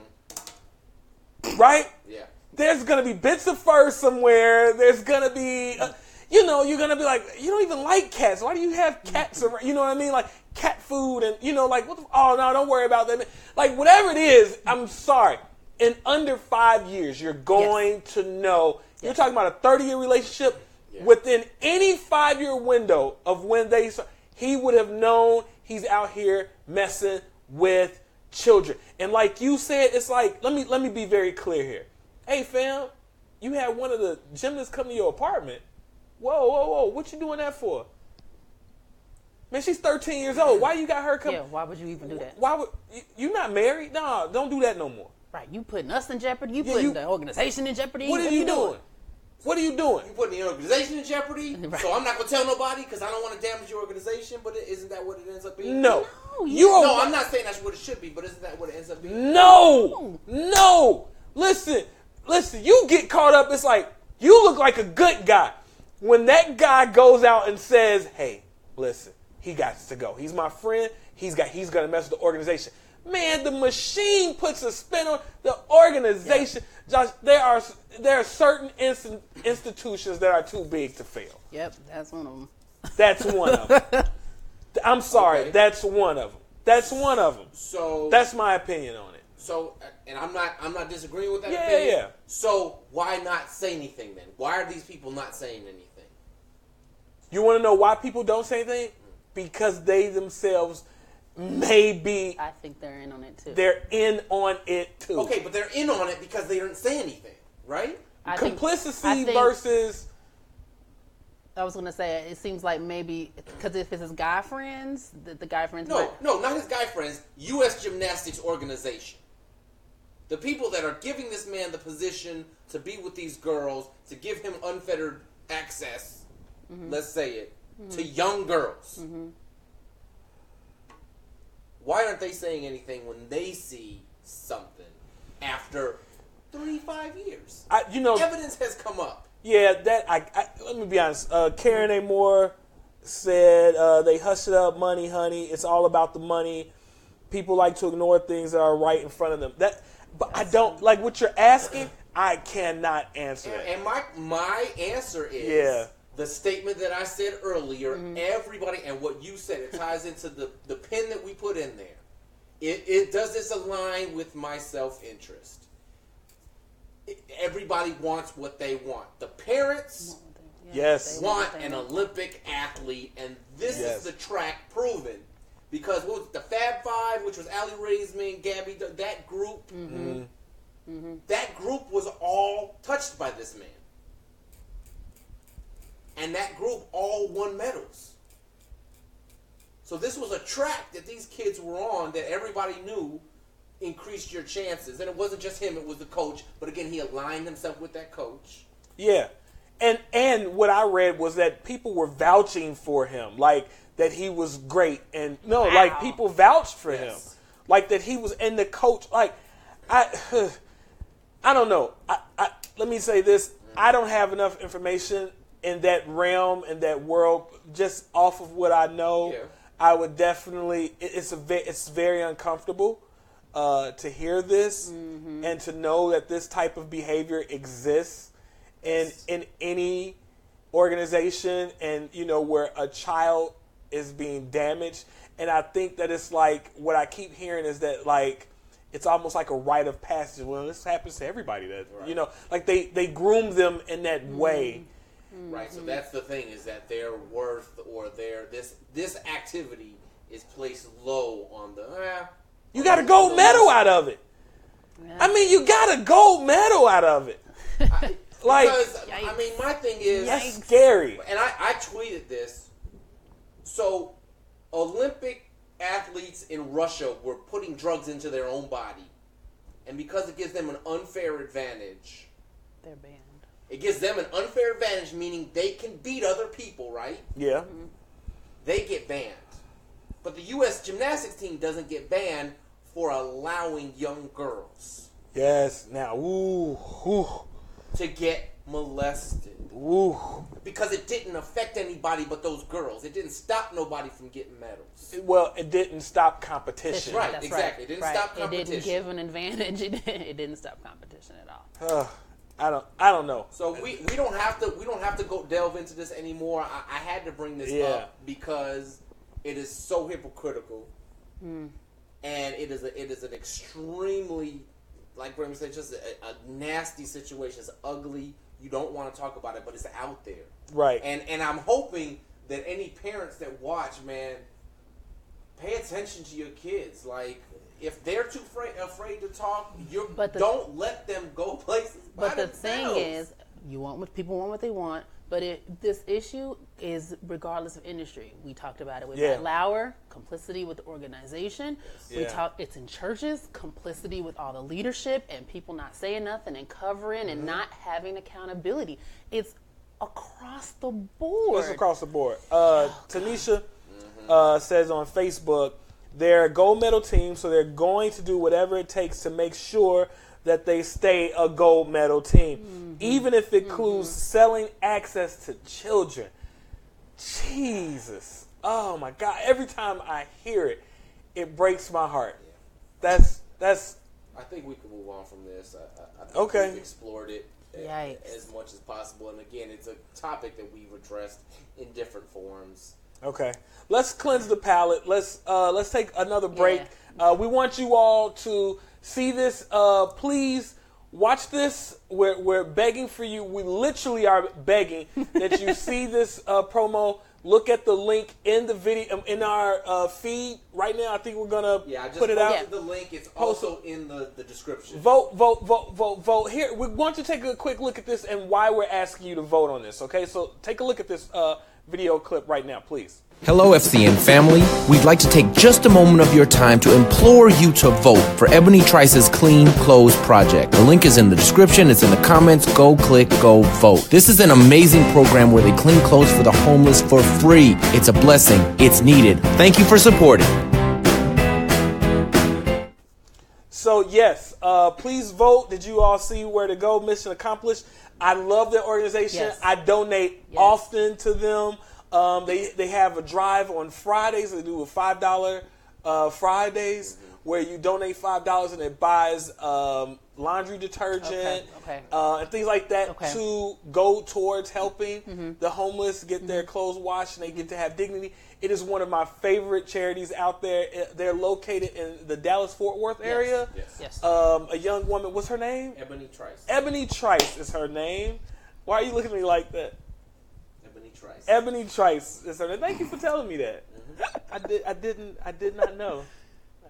right? Yeah. There's gonna be bits of fur somewhere. There's gonna be, uh, you know, you're gonna be like, you don't even like cats. Why do you have cats around? You know what I mean? Like cat food and you know, like what? The, oh no, don't worry about that. Like whatever it is, I'm sorry. in under five years, you're going to know. You're talking about a 30 year relationship. Yeah. Within any five year window of when they, s- he would have known he's out here messing with children. And like you said, it's like let me let me be very clear here. Hey fam, you had one of the gymnasts come to your apartment. Whoa, whoa, whoa! What you doing that for? Man, she's 13 years old. Why you got her come? Yeah, why would you even do that? Why would you, you not married? No, don't do that no more. Right, you putting us in jeopardy. You Yeah, putting you- the organization in jeopardy. What are you doing? What are you doing? You're putting the organization in jeopardy, Right. so I'm not gonna tell nobody because I don't want to damage your organization. But is isn't that what it ends up being? No, No, you you- are. No, I'm not saying that's what it should be, but isn't that what it ends up being? No, no. Listen, listen. You get caught up. It's like you look like a good guy when that guy goes out and says, "Hey, listen, he got to go. He's my friend. He's got. He's gonna mess with the organization." Man, the machine puts a spin on the organization. Josh, there are there are certain instin- institutions that are too big to fail. Yep, that's one of them. That's one of them. I'm sorry. Okay. That's one of them. That's one of them. So That's my opinion on it. So, and I'm not, I'm not disagreeing with that. Yeah, opinion. yeah. So why not say anything then? Why are these people not saying anything? You want to know why people don't say anything? Because they themselves may be I think they're in on it too. they're in on it too. Okay, but they're in on it because they didn't say anything, right? I think- complicity I think- versus I was gonna say it seems like maybe because if it's his guy friends, the, the guy friends. No, might- no, not his guy friends. U.S. Gymnastics Organization. The people that are giving this man the position to be with these girls, to give him unfettered access, mm-hmm. let's say it, to mm-hmm. young girls. Mm-hmm. Why aren't they saying anything when they see something after three, five years? I, you know, Evidence has come up. yeah. That I, I let me be honest. Uh, Karen A. Moore said uh, they hush it up, money, honey. It's all about the money. People like to ignore things that are right in front of them. That, but I don't like what you're asking. I cannot answer And, and my my answer is Yeah. The statement that I said earlier. Mm-hmm. Everybody and what you said it ties into the the pin that we put in there. It, it does this align with my self interest. Everybody wants what they want. The parents Yeah, Yes. want an Olympic athlete, and this Yes. is the track proven. Because what was it, the Fab Five, which was Aly Raisman, Gabby, that group, mm-hmm. that group was all touched by this man, and that group all won medals. So this was a track that these kids were on that everybody knew increased your chances, and it wasn't just him; it was the coach. But again, he aligned himself with that coach. Yeah. And and what I read was that people were vouching for him, like that he was great, and no, like people vouched for him, like that he was, and the coach, like I, I don't know. I, I let me say this: I don't have enough information in that realm in that world. Just off of what I know, Yeah. I would definitely. It's a ve- it's very uncomfortable uh, to hear this and to know that this type of behavior exists in in any organization and you know where a child is being damaged and i think that it's like what i keep hearing is that like it's almost like a rite of passage well this happens to everybody that you know like they they groom them in that way Right. So that's the thing is that their worth or their this this activity is placed low on the. Eh, you got a gold the medal list. out of it i mean you got a gold medal out of it I- Like- because I mean, my thing is, that's scary and I, I tweeted this. So, Olympic athletes in Russia were putting drugs into their own body, and because it gives them an unfair advantage, They're banned. It gives them an unfair advantage, meaning they can beat other people, right? yeah mm-hmm. They get banned, but the U.S. gymnastics team doesn't get banned for allowing young girls yes now ooh ooh to get molested. ooh because it didn't affect anybody but those girls. It didn't stop nobody from getting medals. well it didn't stop competition Right, That's exactly. It didn't right. stop competition. It didn't give an advantage. It didn't, it didn't stop competition at all. Ugh, I don't. I don't know. So we, we don't have to we don't have to go delve into this anymore. I, I had to bring this Yeah. up because it is so hypocritical, hmm. and it is a, it is an extremely like Graham said, just a, a nasty situation. It's ugly. You don't want to talk about it, but it's out there. Right. And and I'm hoping that any parents that watch, man, pay attention to your kids. Like if they're too afraid afraid to talk, you But the- don't let them go places. by But the thing is, you want what people want what they want. But it, this issue is regardless of industry. We talked about it with Yeah. Matt Lauer, complicity with the organization. We Yeah. talk. It's in churches, complicity with all the leadership and people not saying nothing and covering Mm-hmm. and not having accountability. It's across the board. It's across the board. Uh, Tanisha uh, says on Facebook, they're a gold medal team, so they're going to do whatever it takes to make sure that they stay a gold medal team, mm-hmm. even if it includes mm-hmm. selling access to children. Jesus. Oh my God. Every time I hear it, it breaks my heart. That's that's I think we can move on from this. I, I, I think Okay. we've explored it Yikes. as much as possible. And again, it's a topic that we've addressed in different forms. Okay, let's cleanse the palate. Let's uh, let's take another break. Yeah. Uh, we want you all to see this. Uh, please watch this. We're we're begging for you. We literally are begging that you see this uh, promo. Look at the link in the video um, in our uh, feed right now. I think we're gonna Yeah, I just put it posted out. the link. It's also in the, the description. Vote, vote, vote, vote, vote. Here, we want you to take a quick look at this and why we're asking you to vote on this. Okay, so take a look at this uh, video clip right now, please. Hello, FCN family. We'd like to take just a moment of your time to implore you to vote for Ebony Trice's Clean Clothes Project. The link is in the description, it's in the comments. Go click, go vote. This is an amazing program where they clean clothes for the homeless for free. It's a blessing, it's needed. Thank you for supporting. So yes, uh, please vote. Did you all see where to go? Mission accomplished. I love their organization. Yes. I donate Yes. often to them. Um, they they have a drive on Fridays. They do a five dollar uh, Fridays where you donate five dollars and it buys um, laundry detergent Okay, okay. Uh, and things like that Okay. to go towards helping the homeless get their clothes washed and they get to have dignity. It is one of my favorite charities out there. They're located in the Dallas Fort Worth area. Yes. Yes. Um, a young woman. What's her name? Ebony Trice. Ebony Trice is her name. Why are you looking at me like that? Ebony Trice. Ebony Trice is her name. Thank you for telling me that. Mm-hmm. I did. I didn't. I did not know.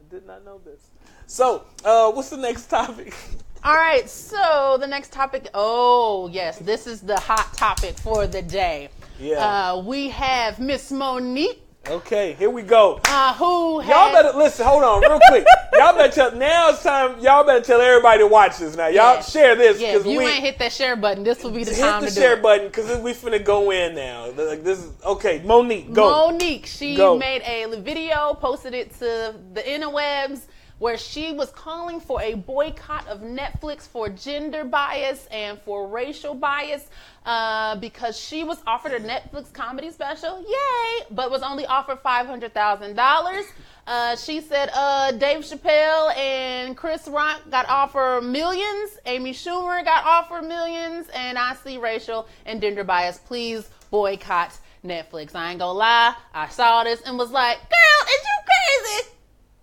Did not know this. So, uh, what's the next topic? All right, so the next topic. Oh, yes, this is the hot topic for the day. Yeah. Uh, we have Miss Monique, Okay, here we go. uh, who Y'all better listen. Hold on, real quick. y'all better tell. Now it's time. Y'all better tell everybody to watch this. Now, y'all Yeah. share this Yeah, if you we ain't hit that share button, this will be the hit time the to share do it. Hit the share button because we finna go in now. Like this is okay. Monique, go. Monique, she Go. made a video, posted it to the interwebs, where she was calling for a boycott of Netflix for gender bias and for racial bias uh, because she was offered a Netflix comedy special, yay, but was only offered $500,000. Uh, she said uh, Dave Chappelle and Chris Rock got offered millions. Amy Schumer got offered millions. And I see racial and gender bias. Please boycott Netflix. I ain't gonna lie. I saw this and was like, girl, is you crazy?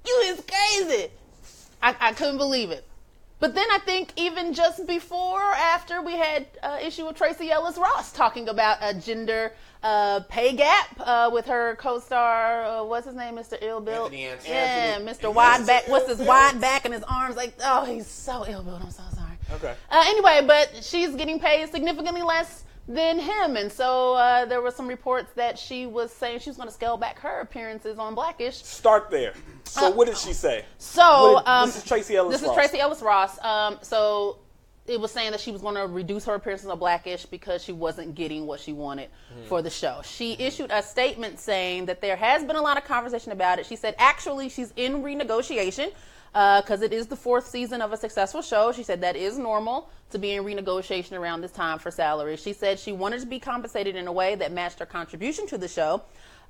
You is crazy. I, I couldn't believe it. But then I think even just before, or after, we had uh, issue with Tracee Ellis Ross talking about a gender uh, pay gap uh, with her co-star. Uh, what's his name, Mr. Ill? Anthony Yeah, Mr. Wide Back. What's his wide back and his arms? Like, oh, he's so ill built. I'm so sorry. Okay. Uh, anyway, but she's getting paid significantly less than him, and so uh, there were some reports that she was saying she was going to scale back her appearances on Blackish. Start there. So, what did she say? So did- um, this is Tracee Ellis This is Ross. Tracee Ellis Ross. Um, so it was saying that she was going to reduce her appearances on Blackish because she wasn't getting what she wanted for the show. She issued a statement saying that there has been a lot of conversation about it. She said actually she's in renegotiation because it is the fourth season of a successful show. She said that is normal to be in renegotiation around this time for salary. She said she wanted to be compensated in a way that matched her contribution to the show.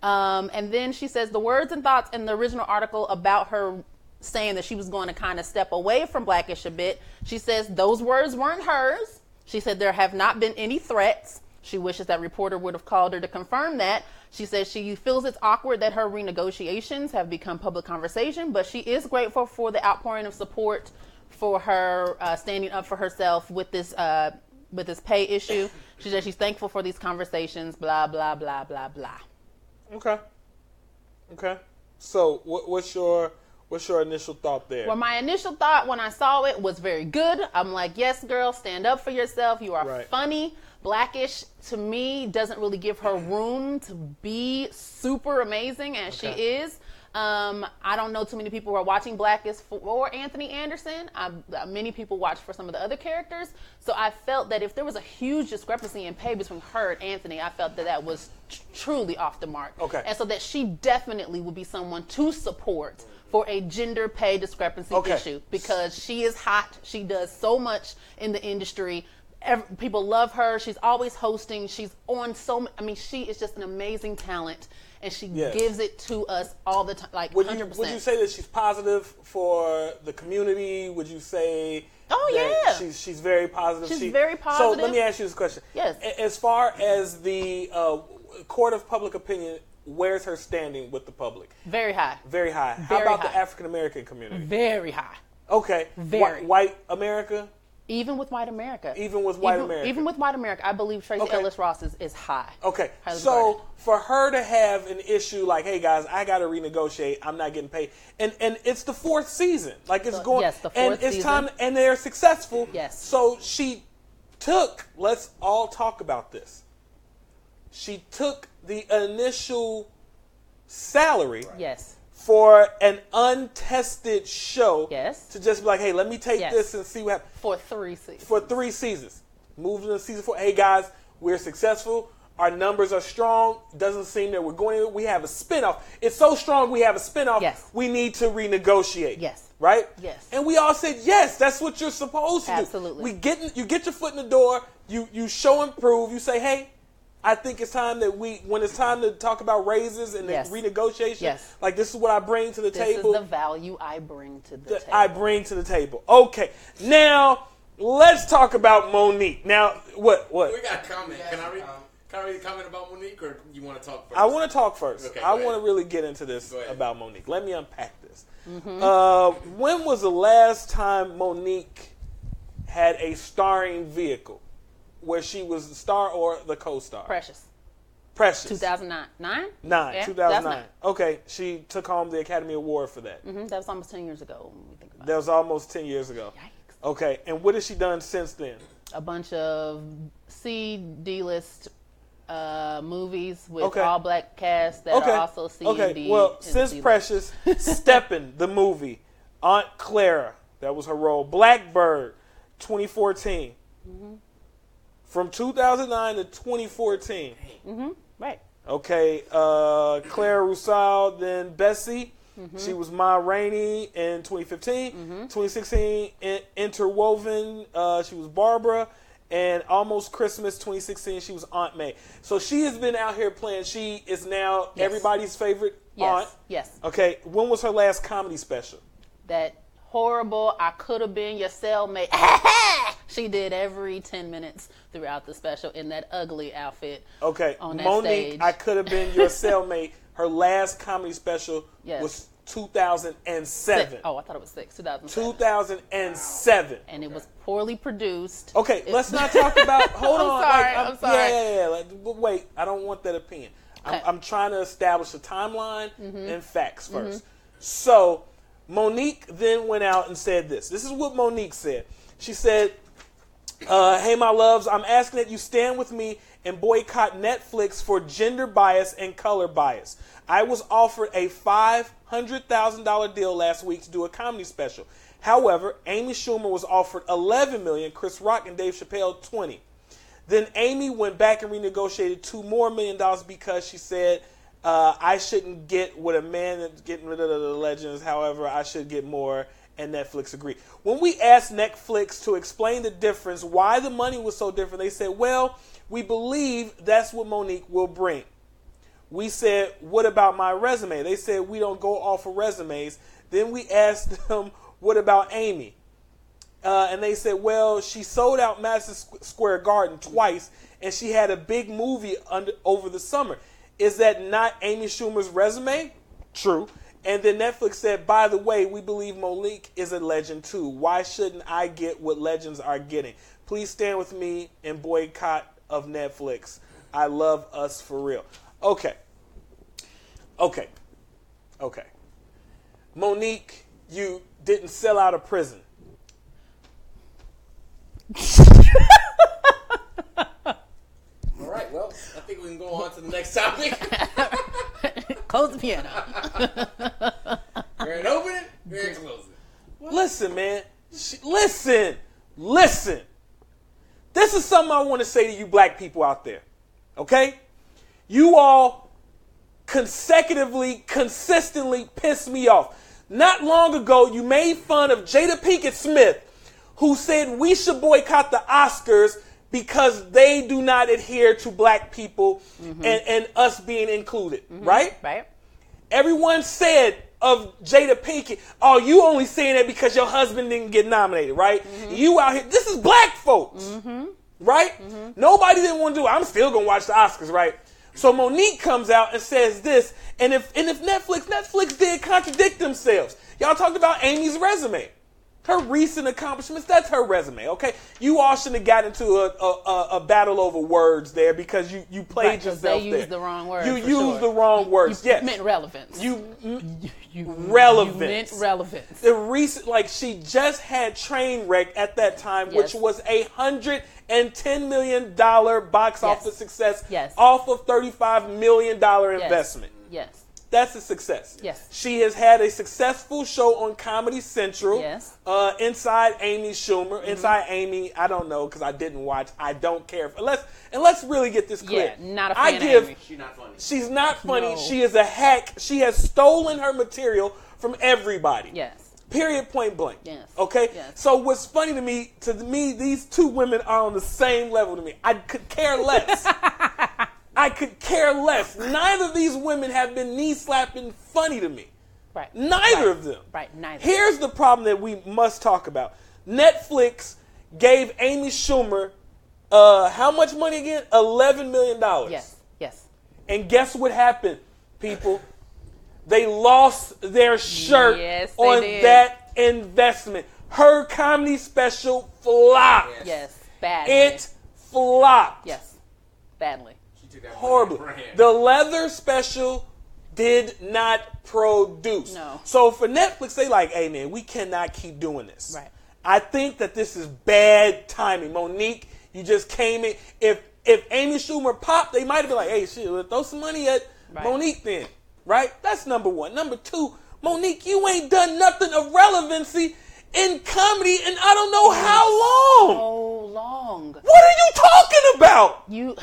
Um, and then she says the words and thoughts in the original article about her saying that she was going to kind of step away from Blackish a bit. She says those words weren't hers. She said there have not been any threats. She wishes that reporter would have called her to confirm that. She says she feels it's awkward that her renegotiations have become public conversation, but she is grateful for the outpouring of support for her uh, standing up for herself with this uh, with this pay issue. She says she's thankful for these conversations. Blah blah blah blah blah. Okay. Okay. So, what, what's your what's your initial thought there? Well, my initial thought when I saw it was very good. I'm like, yes, girl, stand up for yourself. You are Right. funny. Blackish to me doesn't really give her room to be super amazing as she is. Um, I don't know too many people who are watching Blackish for Anthony Anderson. I, uh, many people watch for some of the other characters. So I felt that if there was a huge discrepancy in pay between her and Anthony, I felt that that was tr- truly off the mark. Okay. And so that she definitely would be someone to support for a gender pay discrepancy Okay. issue because she is hot. She does so much in the industry. Ev- people love her. She's always hosting. She's on so. I mean, she is just an amazing talent, and she Yes. gives it to us all the time. Like would you would you say that she's positive for the community? Would you say? Oh, yeah. she's she's very positive. She's She- very So let me ask you this question. Yes. As far as the uh, court of public opinion, where's her standing with the public? Very high. Very high. How Very about the. African American community? Very high. Okay. Very. Whi- white America. Even with white America. Even with white even, America. Even with white America, I believe Tracee Okay. Ellis Ross is, is high. Okay, so regarded. for her to have an issue like, "Hey guys, I got to renegotiate. I'm not getting paid," and and it's the fourth season, like it's going, yes, the fourth and fourth it's season. time, and they're successful. Yes. So she took. Let's all talk about this. She took the initial salary Yes. For an untested show. Yes. To just be like, "Hey, let me take Yes. this and see what happens." For three seasons. for three seasons. Moved into season four. Hey guys, we're successful. Our numbers are strong. Doesn't seem that we're going. We have a spinoff. It's so strong. We have a spinoff. Yes. We need to renegotiate. Yes. Right. Yes. And we all said yes. That's what you're supposed to Absolutely. do. We get in- you get your foot in the door. You you show and prove. You say, hey. I think it's time that we, when it's time to talk about raises and the Yes. renegotiation, Yes. like this is what I bring to the this table This is the value I bring to the table. I bring to the table. Okay, now let's talk about Monique. Now, what? What? We got a comment. Can I read? Can I read a comment about Monique, or you want to talk first? I want to talk first. Okay, I want to really get into this about Monique. Let me unpack this. Mm-hmm. Uh, when was the last time Monique had a starring vehicle where she was the star or the co-star? Precious. Precious. 2009. Nine? Nine. Yeah, 2009. Okay, she took home the Academy Award for that. hmm That was almost 10 years ago when we think about That was almost 10 years ago. Yikes. Okay, and what has she done since then? A bunch of C, D list uh, movies with Okay. all black cast that okay. are also C okay. and D. well, and since C-list. Precious, Steppin', the movie, Aunt Clara, that was her role. Blackbird, 2014. Mm-hmm. From 2009 to 2014. Right. Okay, uh, Claire Rousseau, then Bessie. Mm-hmm. She was Ma Rainey in 2015. 2016, in- Interwoven, uh, she was Barbara. And Almost Christmas 2016, she was Aunt May. So she has been out here playing. She is now Yes. everybody's favorite Yes. aunt. Yes. Okay, when was her last comedy special? That horrible, I could have been your cellmate. she did every 10 minutes throughout the special in that ugly outfit. Okay, On that Monique, stage. I could have been your cellmate. Her last comedy special Yes. was 2007. Six. Oh, I thought it was six. 2007. 2007. And it was poorly produced. Okay, It- let's not talk about. Hold I'm on. sorry, like, I'm sorry. Yeah, yeah, yeah. Like, but wait, I don't want that opinion. I'm, Okay. I'm trying to establish a timeline Mm-hmm. and facts 1st So, Monique then went out and said this. This is what Monique said. She said, uh, "Hey, my loves, I'm asking that you stand with me and boycott Netflix for gender bias and color bias. I was offered a five hundred thousand dollar deal last week to do a comedy special. However, Amy Schumer was offered eleven million, Chris Rock and Dave Chappelle twenty. Then Amy went back and renegotiated two more million dollars because she said." Uh, I shouldn't get what a man that's getting rid of the legends. However, I should get more, and Netflix agreed. When we asked Netflix to explain the difference, why the money was so different, they said, "Well, we believe that's what Monique will bring." We said, "What about my resume?" They said, "We don't go off of resumes." Then we asked them, "What about Amy?" Uh, and they said, "Well, she sold out Madison Square Garden twice, and she had a big movie under, over the summer. Is that not Amy Schumer's resume? True. And then Netflix said, by the way, we believe Monique is a legend too. Why shouldn't I get what legends are getting? Please stand with me and boycott of Netflix. I love us for real. Okay. Okay. Okay. Monique, you didn't sell out of prison. All right, well, I think we can go on to the next topic. Close the piano. We're gonna open it, we're gonna close it. Listen, man. Sh- Listen. Listen. This is something I want to say to you black people out there. Okay? You all consecutively, consistently piss me off. Not long ago, you made fun of Jada Pinkett Smith, who said we should boycott the Oscars because they do not adhere to black people mm-hmm. and, and us being included, mm-hmm. right? Right? Everyone said of Jada Pinkett, oh, you only saying that because your husband didn't get nominated, right? Mm-hmm. You out here, this is black folks, right? Nobody didn't want to do it. I'm still gonna watch the Oscars, right? So Monique comes out and says this, and if and if Netflix, Netflix did contradict themselves. Y'all talked about Amy's resume. Her recent accomplishments, that's her resume, okay? You all shouldn't have got into a, a, a, battle over words there because you, you played Right, 'cause they yourself there. used the wrong word, You used sure. the wrong words, You yes. meant relevance. You you relevance. You meant relevance. the recent like she just had Trainwreck at that time, which was a hundred and ten million dollar box Yes. office success Yes. off of thirty five million dollar Yes. investment. Yes. That's a success. Yes. She has had a successful show on Comedy Central. Yes. Mm-hmm. Uh, inside Amy Schumer. Inside Amy, I don't know because I didn't watch. I don't care. For, let's and let's really get this clear. Yeah, not a fan I give Amy. She's not funny. She's not funny. No. She is a hack. She has stolen her material from everybody. Yes. Period. Point blank. Yes. Okay. Yes. So what's funny to me, to me, these two women are on the same level to me. I could care less. I could care less. Neither of these women have been knee slapping funny to me. Right. Neither Right. of them. Right. Neither. Here's the problem that we must talk about. Netflix gave Amy Schumer uh, how much money again? Eleven million dollars. Yes. Yes. And guess what happened, people? They lost their shirt Yes, on did. that investment. Her comedy special flopped. Yes. Yes. Badly. It flopped. Yes. Badly. She took that Horribly. money. The leather special did not produce. No. So for Netflix, they like, hey man, we cannot keep doing this. Right. I think that this is bad timing. Monique, you just came in. If if Amy Schumer popped, they might have been like, hey, shit, throw some money at Right. Monique then. Right? That's number one. Number two, Monique, you ain't done nothing of relevancy in comedy and I don't know how long. So long. What are you talking about? You.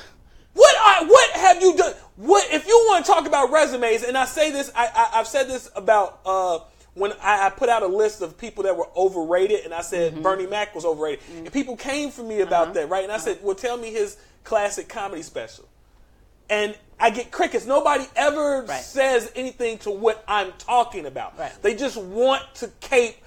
What I, what have you done? What if you want to talk about resumes? And I say this, I, I I've said this about uh, when I, I put out a list of people that were overrated, and I said Mm-hmm. Bernie Mac was overrated, and people came for me about Uh-huh. that, right? And I said, well, tell me his classic comedy special, and I get crickets. Nobody ever Right. says anything to what I'm talking about. Right. Mm-hmm. They just want to cape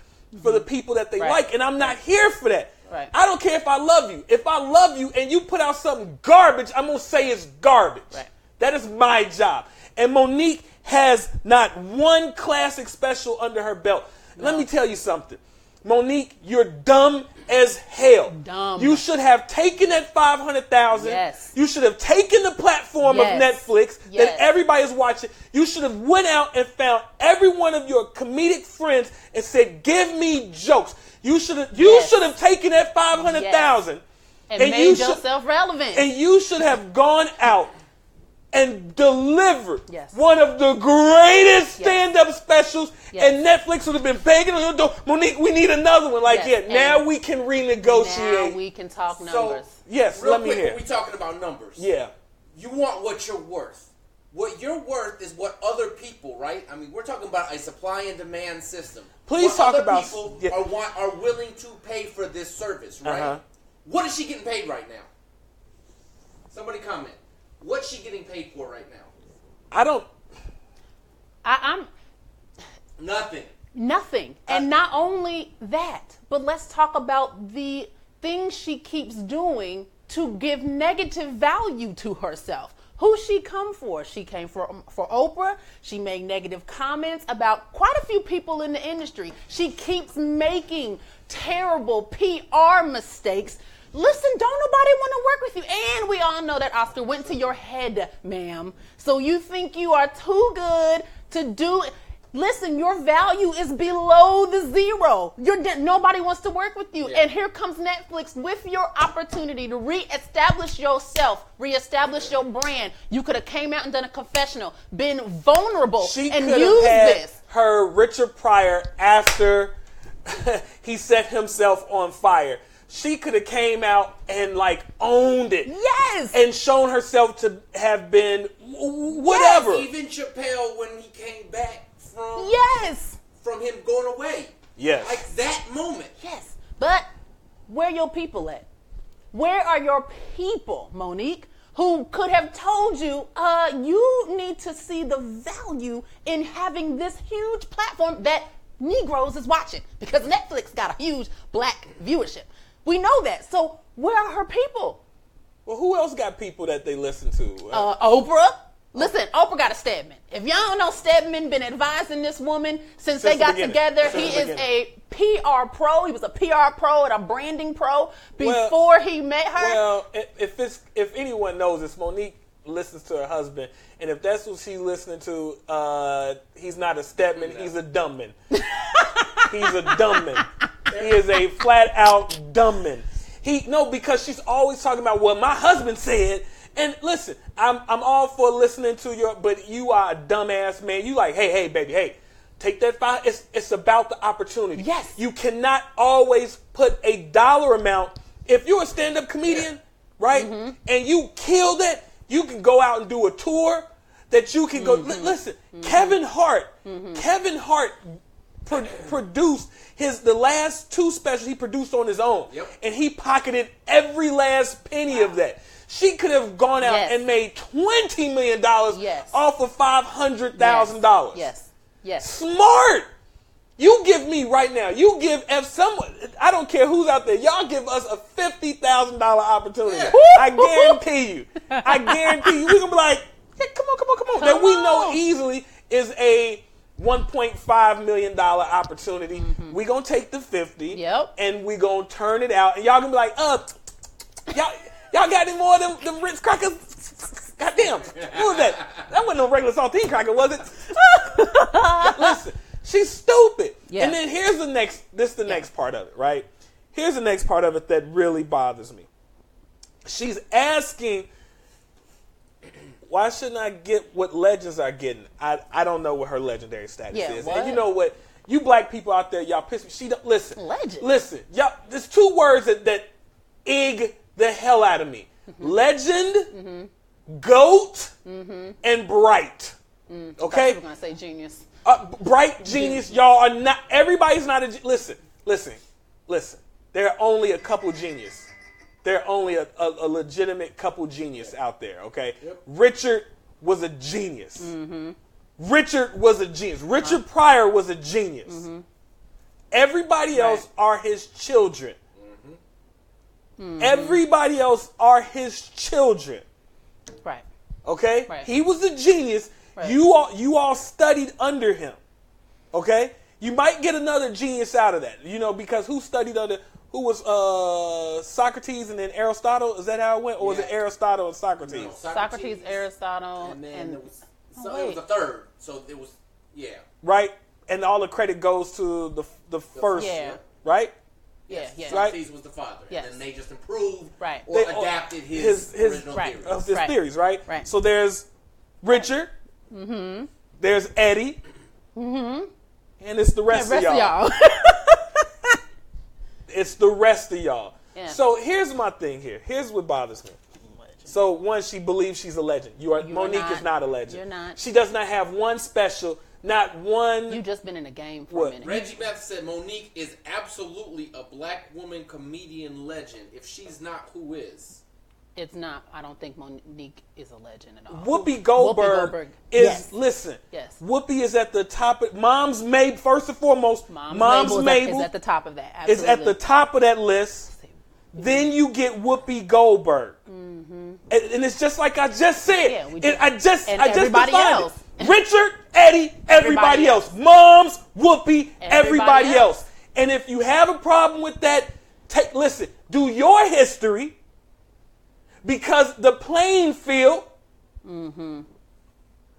for the people that they Right. like, and I'm not here for that. Right. I don't care if I love you. If I love you and you put out something garbage, I'm gonna say it's garbage. Right. That is my job. And Monique has not one classic special under her belt. Let me tell you something. Monique, you're dumb as hell. Dumb. You should have taken that five hundred thousand. Yes. You should have taken the platform Yes. of Netflix Yes. that everybody is watching. You should have went out and found every one of your comedic friends and said, "Give me jokes." You should have. You Yes. should have taken that five hundred thousand And, And made you should- yourself relevant. and you should have gone out and delivered Yes. one of the greatest Yes. stand-up specials, Yes. and Netflix would have been begging on your door. Monique, we need another one. Like, Yes, yeah, now and we can renegotiate. now renegotiate. we can talk So, numbers. yes, real let me quick, hear. when we talking about numbers. Yeah, You want what you're worth. What you're worth is what other people, right? I mean, we're talking about a supply and demand system. Please what talk other about- people yeah. are want, are willing to pay for this service, right? Uh-huh. What is she getting paid right now? Somebody comment. What's she getting paid for right now? I don't. I, I'm Nothing. nothing. And not only that, but let's talk about the things she keeps doing to give negative value to herself. Who she come for? She came for um, for Oprah. She made negative comments about quite a few people in the industry. She keeps making terrible PR mistakes. Listen, don't nobody want to work with you. And we all know that Oscar went to your head, ma'am. So you think you are too good to do Listen, your value is below the zero. You're de- nobody wants to work with you. Yeah. And here comes Netflix with your opportunity to reestablish yourself, reestablish your brand. You could have came out and done a confessional, been vulnerable, She and could used had this. her Richard Pryor after he set himself on fire. She could have came out and like owned it. Yes. And shown herself to have been w- whatever. Even Chappelle, when he came back from Yes. from him going away, Yes. like that moment. Yes. But where your people at? Where are your people, Monique, who could have told you, uh, you need to see the value in having this huge platform that Negroes is watching because Netflix got a huge black viewership. We know that. So where are her people? Well, who else got people that they listen to? Uh, Oprah. Listen, Oprah got a Stedman. If y'all don't know, Stedman been advising this woman since, Since they got beginning. together. Since he is a PR pro. He was a PR pro and a branding pro Well- before he met her. Well, if it's if anyone knows, it's Monique listens to her husband, and if that's what she's listening to, uh, he's not a Stedman, he's a dumbman. he's a dumbman. He is a flat out dumbman. He no because she's always talking about what my husband said. And listen, I'm I'm all for listening to your, but you are a dumbass man. You like, hey, hey, baby, hey, take that five. It's it's about the opportunity. Yes. You cannot always put a dollar amount. If you're a stand-up comedian, right, mm-hmm. and you killed it, you can go out and do a tour. That you can go. li- mm-hmm. listen, mm-hmm. Kevin Hart. Kevin Hart pro- produced his the last two specials he produced on his own, Yep. and he pocketed every last penny of that. She could have gone out Yes. and made twenty million dollars Yes. off of five hundred thousand dollars. Yes. Yes. Smart. You give me right now. You give if someone. I don't care who's out there. Y'all give us a fifty thousand dollar opportunity. I guarantee you. I guarantee you. We're gonna be like, hey, come on, come on, come on. that we know on. easily is a one point five million dollar opportunity. We gonna take the fifty. Mm-hmm. Yep. And we gonna turn it out. And y'all gonna be like, uh, y'all, y'all got any more of them, them Ritz crackers? Goddamn. What was that? That wasn't no regular saltine cracker, was it? Listen, she's stupid. Yeah. And then here's the next. This is the next part of it, right? Here's the next part of it that really bothers me. She's asking, why shouldn't I get what legends are getting? I I don't know what her legendary status Yeah, is. what? And you know what? You black people out there, y'all piss me. She don't listen. Legend. Listen, y'all. There's two words that that ig the hell out of me. Mm-hmm. Legend, goat, and bright. Okay. We're gonna say genius. Uh, bright genius, y'all are not. Everybody's not a. ge- Listen, listen, listen. There are only a couple genius. There are only a, a, a legitimate couple genius out there. Okay. Richard was a genius. Richard was a genius. Richard Pryor was a genius. Everybody else are his children. Everybody else are his children. Right. Okay, Right. he was a genius. Right. You all you all studied under him. Okay, you might get another genius out of that. You know because who studied under who was uh Socrates and then Aristotle? Is that how it went, or was it Aristotle and Socrates? No, Socrates, Aristotle, and then and there was Oh, so it was wait. a third. So it was yeah. Right, and all the credit goes to the the first. Yeah. Right. Yeah, yeah. Right. Socrates was the father. Yes. And then they just improved Right. or They- adapted his, his- his- original Right. theories. Of his Right. theories, right? Right. So there's Richard. Mm-hmm. There's Eddie. Mm-hmm. And it's the rest, The rest of of y'all. y'all. It's the rest of y'all. Yeah. So here's my thing here. Here's what bothers me. So one, she believes she's a legend. You are You are Monique not. is not a legend. You're not. She does not have one special, not one. you just been in a game for What? a minute. Reggie Mathis said Monique is absolutely a black woman comedian legend. If she's not, who is? It's not. I don't think Monique is a legend at all. Whoopi Goldberg, Goldberg. is Yes. listen. Yes. Whoopi is at the top. Of, Mom's Mabley first and foremost. Mom's, Mom's Mabley is, Mabley, at, is at the top of that. is at the top of that list. Then you get Whoopi Goldberg. Mm. and, and it's just like I just said. Yeah, we And just- I just and I just everybody else. it. Richard, Eddie, everybody, Everybody else. else. Moms, Whoopi, everybody, Everybody else. else. And if you have a problem with that, take listen. Do your history because the playing field. Mm-hmm.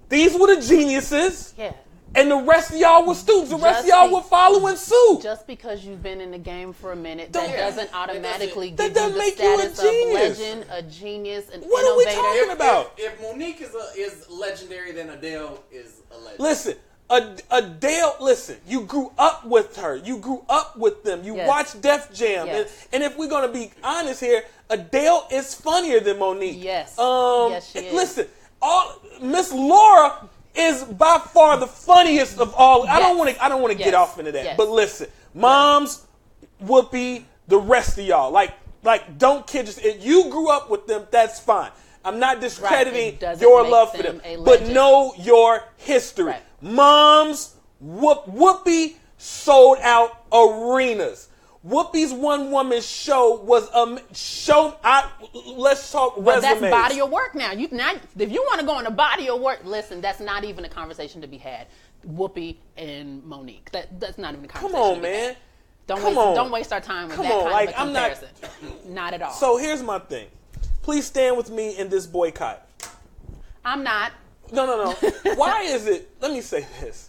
These were the geniuses, Yeah. And the rest of y'all were students. The rest of y'all be- were following suit. Just because you've been in the game for a minute, that Yeah. doesn't automatically That give doesn't you the make you a genius. of legend, a genius, an What are we talking about? if, if Monique is a, is legendary, then Adele is a legend. Listen, Adele, listen, you grew up with her. You grew up with them. You Yes. watched Def Jam. Yes. And, and if we're going to be honest here, Adele is funnier than Monique. Yes. Um, Yes, she is. Listen, all Miss Laura is by far the funniest of all. I don't want to. I don't want to get off into that. Yes. But listen, moms, Whoopi, the rest of y'all, like, like, don't kid yourself. If you grew up with them, that's fine. I'm not discrediting doesn't your love for them them, but know your history. Right. Moms, Whoop, Whoopi sold out arenas. Whoopi's one woman show was a show. I let's talk But resumes. that's body of work now. You now, if you want to go on a body of work, listen, that's not even a conversation to be had. Whoopi and Monique. That that's not even a Come conversation. on, to be had. man. Don't Come waste on. don't waste our time with Come that on, kind like, of a I'm not- comparison. Not, at all. So here's my thing. Please stand with me in this boycott. I'm not. No, no, no. Why is it? Let me say this.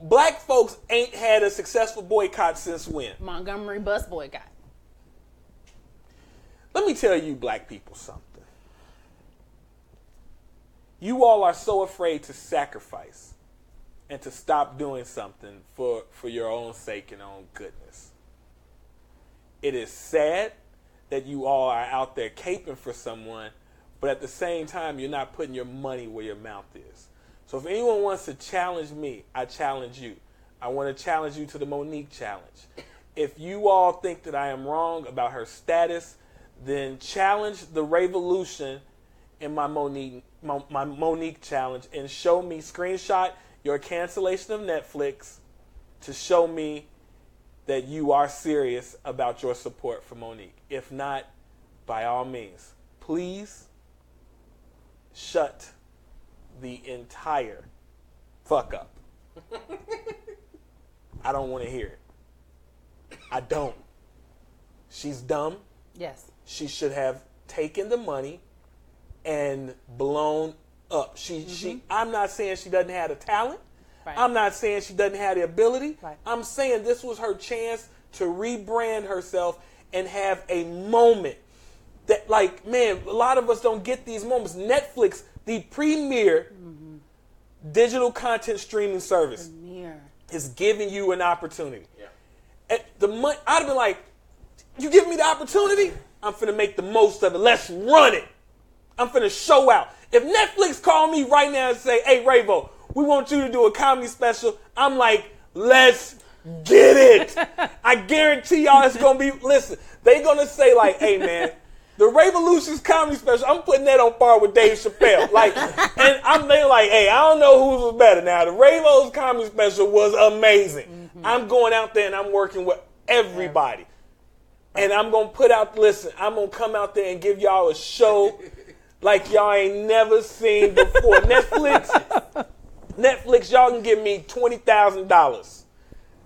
Black folks ain't had a successful boycott since when? Montgomery bus boycott. Let me tell you, black people, something. You all are so afraid to sacrifice and to stop doing something for, for your own sake and own goodness. It is sad that you all are out there caping for someone, but at the same time, you're not putting your money where your mouth is. So if anyone wants to challenge me, I challenge you. I want to challenge you to the Monique challenge. If you all think that I am wrong about her status, then challenge the revolution in my Monique my, my Monique challenge and show me screenshot your cancellation of Netflix to show me that you are serious about your support for Monique. If not, by all means, please shut the entire fuck up. I don't want to hear it. I don't. She's dumb. Yes. She should have taken the money and blown up. She she mm-hmm. I'm not saying she doesn't have the talent. Right. I'm not saying she doesn't have the ability. Right. I'm saying this was her chance to rebrand herself and have a moment that like man, a lot of us don't get these moments. Netflix, the premier digital content streaming service Mirror. is giving you an opportunity. Yeah. At the money, I'd have been like, "You give me the opportunity, I'm finna make the most of it. Let's run it. I'm finna show out." If Netflix called me right now and say, "Hey, Ravo, we want you to do a comedy special," I'm like, "Let's get it." I guarantee y'all it's gonna be. Listen, they gonna say like, "Hey, man." The Revolutions comedy special, I'm putting that on par with Dave Chappelle. Like, and I'm they like, hey, I don't know whose was better. Now, the Ravo's comedy special was amazing. Mm-hmm. I'm going out there and I'm working with everybody. And I'm gonna put out, listen, I'm gonna come out there and give y'all a show like y'all ain't never seen before. Netflix, Netflix, y'all can give me twenty thousand dollars.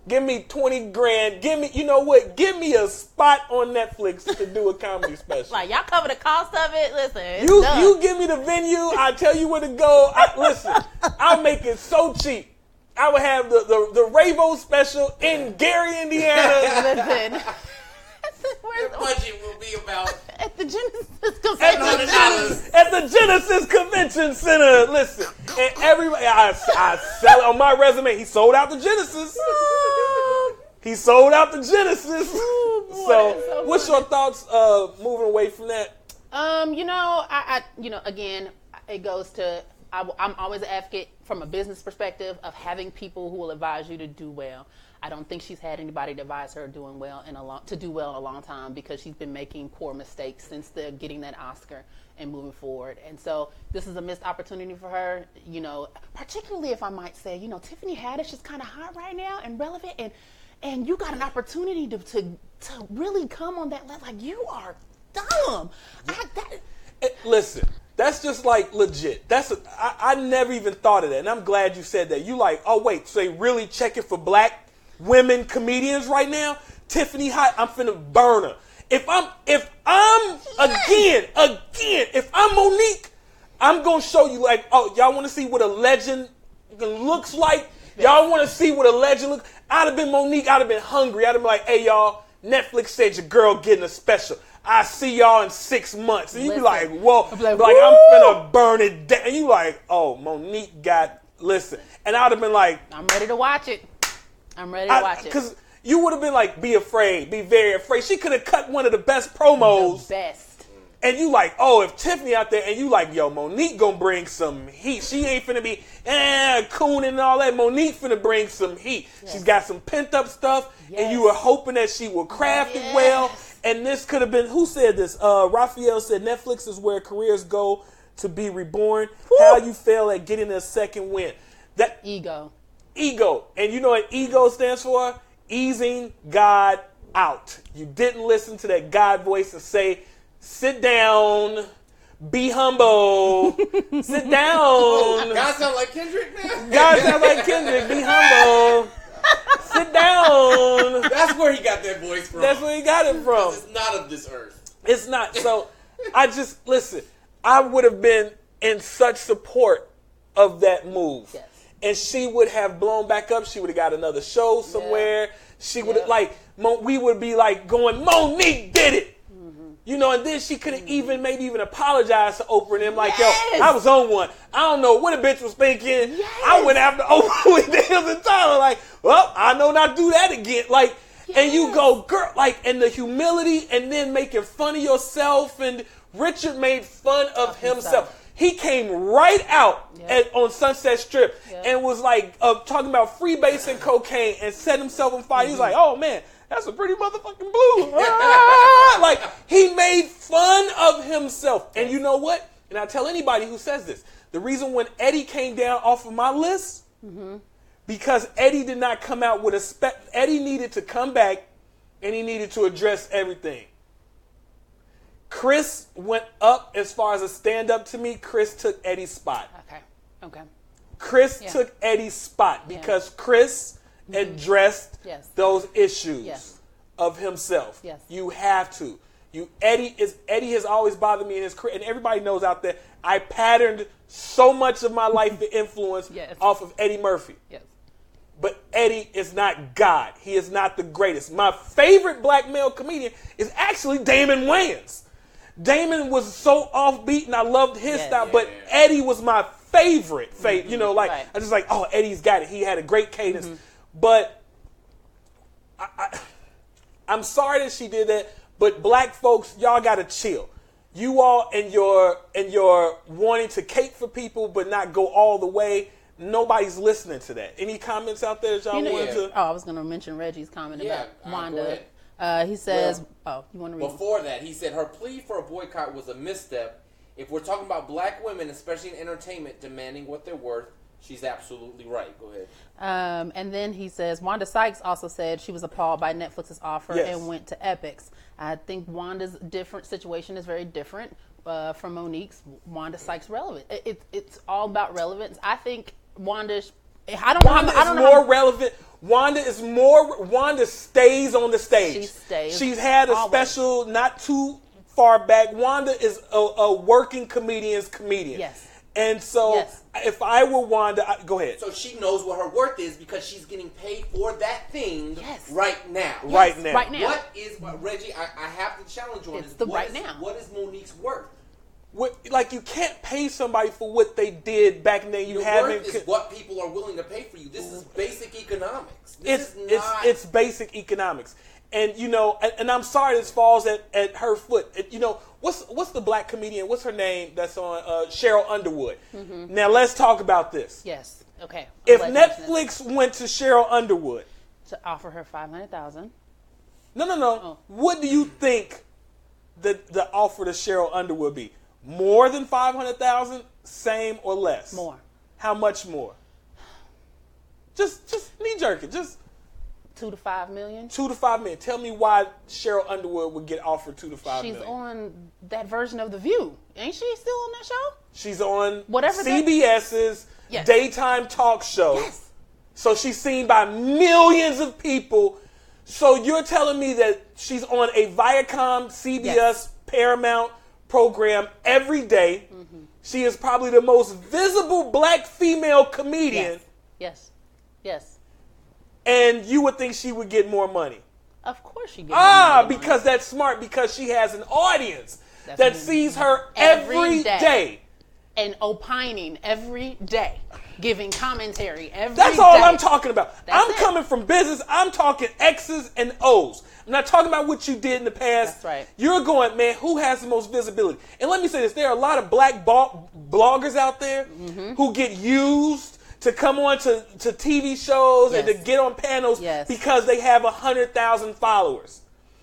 Give me twenty grand. Give me, you know what? Give me a spot on Netflix to do a comedy special. Like y'all cover the cost of it. Listen, You you give me the venue. I tell you where to go. I, listen, I'll make it so cheap. I would have the the, the Ravo special in Gary, Indiana. Listen. Where's The budget will be about at the Genesis At convention. the, $100. at the Genesis Convention Center. Listen, and everybody, I, I sell it on my resume. He sold out the Genesis. He sold out the Genesis. boy, so, so what's your thoughts uh, moving away from that? Um, you know, I, I, you know, again, it goes to I, am always an advocate from a business perspective of having people who will advise you to do well. I don't think she's had anybody advise her doing well in a long to do well in a long time because she's been making poor mistakes since the getting that Oscar and moving forward. And so this is a missed opportunity for her. You know, particularly if I might say, you know, Tiffany Haddish is kind of hot right now and relevant, and and you got an opportunity to to to really come on that level. Like you are dumb. I, that, eh, listen, that's just like legit. That's a, I, I never even thought of that, and I'm glad you said that. You like, oh wait, so they really it for black women comedians right now? Tiffany Hot, I'm finna burn her. If I'm if I'm again again if I'm Monique, I'm gonna show you like, oh y'all want to see what a legend looks like? Y'all want to see what a legend looks? I'd have been Monique. I'd have been hungry. I'd have been like, hey y'all, Netflix said your girl getting a special. I see y'all in six months. And you be like, whoa. Be like, like, I'm finna burn it down. And you like, oh, Monique got, listen. And I'd have been like, I'm ready to watch it. I'm ready to watch it. because you would have been like, be afraid, be very afraid. She could have cut one of the best promos. the best. And you like, oh, if Tiffany out there, and you like, yo, Monique gonna bring some heat. She ain't finna be eh, coon and all that. Monique finna bring some heat. She's got some pent up stuff, and you were hoping that she would craft it well. And this could have been who said this? Uh, Raphael said Netflix is where careers go to be reborn. How you fail at getting a second win. That Ego. Ego. And you know what ego stands for? Easing God out. You didn't listen to that God voice and say, sit down, be humble, sit down. God sound like Kendrick now. God sounds like Kendrick, be humble, sit down. That's where he got that voice from. That's where he got it from. It's not of this earth. It's not. So I just listen. I would have been in such support of that move, Yes. And she would have blown back up. She would have got another show somewhere. She would have Yeah. like Mo, we would be like going, Monique did it. Mm-hmm. You know, and then she could have even maybe even apologized to Oprah and them like, Yes. yo, I was on one. I don't know what a bitch was thinking. I went after Oprah with Hills and Tyler, like, well, I know not do that again. Like, and you go, girl, like, and the humility, and then making fun of yourself. And Richard made fun of, himself. himself. He came right out Yeah. at, on Sunset Strip Yeah. and was like uh, talking about freebase and cocaine and set himself on fire. He's like, oh man, that's a pretty motherfucking blue. Ah! like he made fun of himself. And you know what? And I tell anybody who says this, the reason when Eddie came down off of my list, because Eddie did not come out with a spec. Eddie needed to come back and he needed to address everything. Chris went up as far as a stand up to me. Chris took Eddie's spot. Okay. Okay. Chris Yeah. took Eddie's spot because Chris mm-hmm. addressed Yes. those issues Yes. of himself. Yes. You have to. You Eddie is Eddie has always bothered me in his career, and everybody knows out there. I patterned so much of my life and influence Yes. off of Eddie Murphy. Yes. But Eddie is not God. He is not the greatest. My favorite black male comedian is actually Damon Wayans. Damon was so offbeat and I loved his Yeah. style, but Eddie was my favorite. Favorite, mm-hmm, you know, like Right. I just like, oh, Eddie's got it. He had a great cadence, mm-hmm. but I, I, I'm sorry that she did that. But black folks, y'all gotta chill. You all and your and your wanting to cape for people, but not go all the way. Nobody's listening to that. Any comments out there that y'all You know, wanted to? oh, I was going to mention Reggie's comment Yeah, about Wanda. Uh, he says, Well, "Oh, you want to read?" Before that, he said her plea for a boycott was a misstep. If we're talking about black women, especially in entertainment, demanding what they're worth, she's absolutely right. Go ahead. Um, and then he says Wanda Sykes also said she was appalled by Netflix's offer Yes. and went to Epix. I think Wanda's different situation is very different uh, from Monique's. Wanda Sykes relevant. It, it, it's all about relevance. I think Wanda. I don't know. Wanda How, I is don't know. more how, relevant. Wanda is more. Wanda stays on the stage. She stays She's had a always. special not too far back. Wanda is a, a working comedian's comedian. Yes. And so, Yes. if I were Wanda, I, go ahead. So she knows what her worth is because she's getting paid for that thing Yes. right now. right now. right now. What is what, Reggie? I, I have to challenge you on It's this. the What right is- now. What is Monique's worth? What, like you can't pay somebody for what they did back then. You Your haven't. worth is what people are willing to pay for you. This is basic economics. it's This is it's not. it's basic economics, and you know, and, and I'm sorry this falls at, at her foot. It- you know, what's what's the black comedian? What's her name? That's on uh, Sheryl Underwood. Now let's talk about this. Yes. Okay. If I'm glad you mentioned Netflix went to Sheryl Underwood, to offer her five hundred thousand, no, no, no, Oh. what do you think the the offer to Sheryl Underwood be? More than five hundred thousand? Same or less? more. How much more? Just just knee jerking. Just two to five million. Two to five million. Tell me why Sheryl Underwood would get offered two to five She's million. on that version of The View, ain't she? Still on that show? She's on Whatever CBS's Yes. daytime talk show. Yes. So she's seen by millions of people. So you're telling me that she's on a Viacom, CBS, Yes. Paramount program every day. Mm-hmm. She is probably the most visible black female comedian, Yes. Yes. Yes. and you would think she would get more money. Of course she gets. Ah, more money. because that's smart because she has an audience That's that sees her Every every day. day. and opining every day, giving commentary every That's all day. I'm talking about. That's I'm it. coming from business. I'm talking X's and O's. I'm not talking about what you did in the past. That's right. You're going, man, who has the most visibility? And let me say this there are a lot of black bloggers out there Mm-hmm. who get used to come on to, to TV shows and to get on panels Yes. because they have 100,000 followers.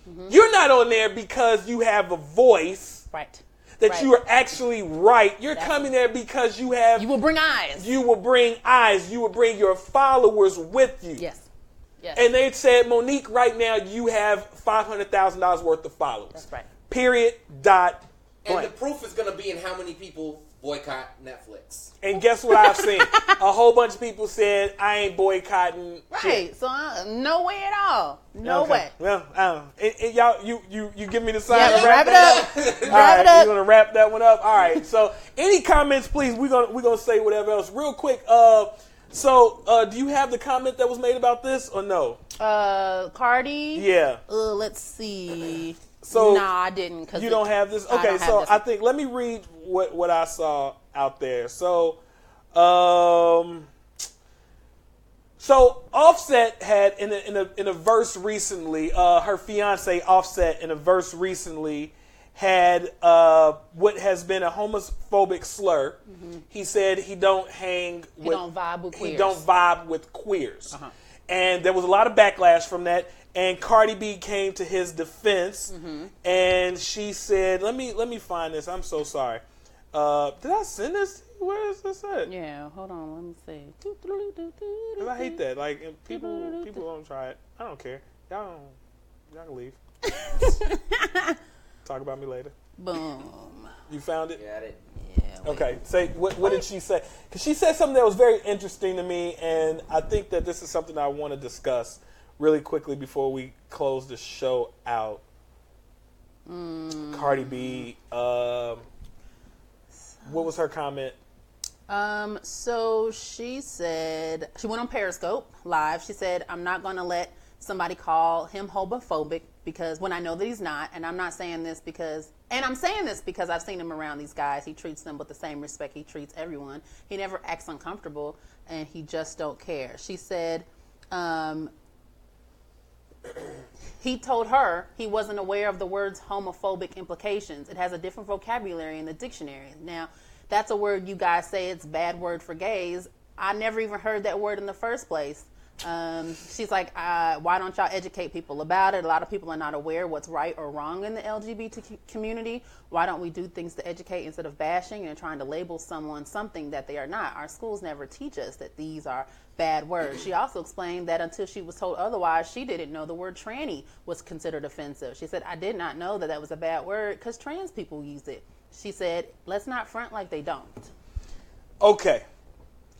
Mm-hmm. You're not on there because you have a voice right. that Right. you are actually right. You're That's coming there because you have You will bring eyes. you will bring eyes, you will bring your followers with you. yes. Yes. And they said, Monique, right now you have five hundred thousand dollars worth of followers. That's right. Period. Dot. And the proof is going to be in how many people boycott Netflix. And guess what I've seen? A whole bunch of people said I ain't boycotting. right. shit." So uh, no way at all. No Okay. way. Well, I don't know. It- it- y'all, you you you give me the sign. Yeah, to let's wrap it that up. All wrap right, it up. We're gonna wrap that one up. All right. So, any comments, please? We're gonna we're gonna say whatever else real quick. Uh, so uh, do you have the comment that was made about this or no? Uh, Cardi. Yeah. Uh, let's see. So, nah, I didn't. Cause You it- don't have this? Okay, don't so. I think let me read what what I saw out there. So um so Offset had in a in a in a verse recently, uh her fiance Offset in a verse recently had uh what has been a homophobic slur. He said he don't hang with Mm-hmm. don't vibe with He don't vibe with queers. Uh-huh. And there was a lot of backlash from that. And Cardi B came to his defense, Mm-hmm. and she said, "Let me let me find this. I'm so sorry. Uh, did I send this? Where is this at? Yeah, hold on. Let me see. 'Cause I hate that. Like people people don't try it. I don't care. Y'all don't. Y'all can leave. Talk about me later. Boom. You found it? Got it. Yeah. wait. Okay. Say what, what did she say? Because she said something that was very interesting to me, and I think that this is something I want to discuss really quickly before we close the show out. Cardi B. Um, what was her comment? Um, so she said she went on Periscope live. She said, "I'm not going to let somebody call him homophobic because when I know that he's not, and I'm not saying this because, and I'm saying this because I've seen him around these guys. He treats them with the same respect he treats everyone. He never acts uncomfortable, and he just don't care." She said, um, he told her he wasn't aware of the word's homophobic implications. It has a different vocabulary in the dictionary. Now, that's a word you guys say it's bad word for gays. I never even heard that word in the first place. Um, she's like, uh, why don't y'all educate people about it? A lot of people are not aware what's right or wrong in the LGBT community. Why don't we do things to educate instead of bashing and trying to label someone something that they are not? Our schools never teach us that these are bad words. She also explained that until she was told otherwise, she didn't know the word tranny was considered offensive. She said, I did not know that that was a bad word because trans people use it. She said, let's not front like they don't. Okay.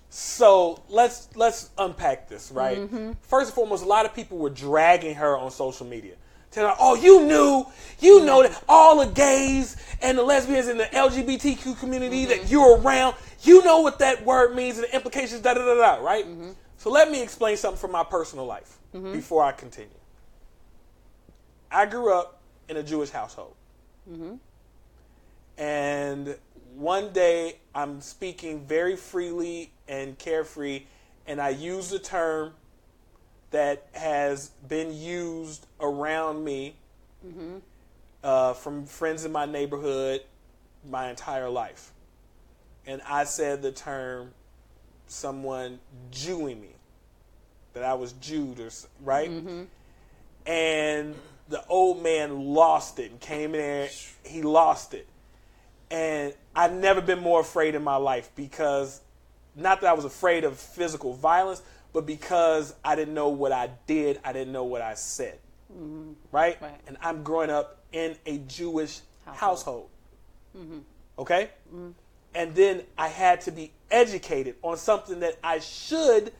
So let's let's unpack this, right? Mm-hmm. First and foremost, a lot of people were dragging her on social media. Telling her, oh, you knew, you know that all the gays and the lesbians in the LGBTQ community Mm-hmm. that you're around, you know what that word means and the implications, da da da da, right? Mm-hmm. So let me explain something from my personal life before I continue. I grew up in a Jewish household. And one day I'm speaking very freely and carefree, and I use the term that has been used around me uh, from friends in my neighborhood my entire life. And I said the term someone Jewing me, that I was Jewed, or right? And the old man lost it and came in there. He lost it and I've never been more afraid in my life because not that I was afraid of physical violence, but because I didn't know what I did, I didn't know what I said. Mm-hmm. Right? Right. And I'm growing up in a Jewish household. Household. Mm-hmm. Okay? Mm-hmm. And then I had to be educated on something that I should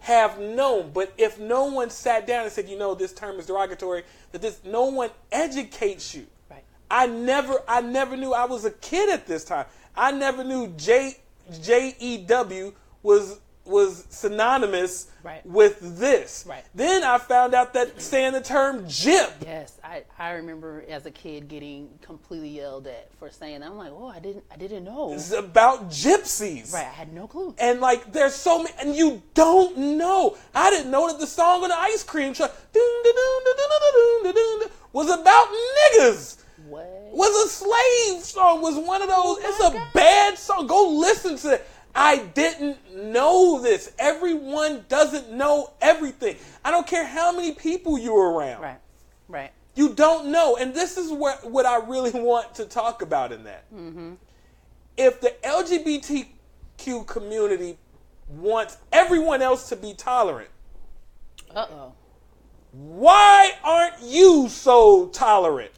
have known. But if no one sat down and said, you know, this term is derogatory, that this no one educates you. Right. I never I never knew I was a kid at this time. I never knew J J E W was was synonymous right. with this. Right. Then I found out that saying the term "jip." Yes, I, I remember as a kid getting completely yelled at for saying. That. I'm like, oh, I didn't I didn't know. It's about gypsies. Right. I had no clue. And like, there's so many, and you don't know. I didn't know that the song on the ice cream truck was about niggas. What? Was a slave song. Was one of those. it's a God. bad song. Go listen to it. I didn't know this. Everyone doesn't know everything. I don't care how many people you're around. Right, right. You don't know. And this is what, what I really want to talk about in that. If the LGBTQ community wants everyone else to be tolerant, Uh oh. why aren't you so tolerant?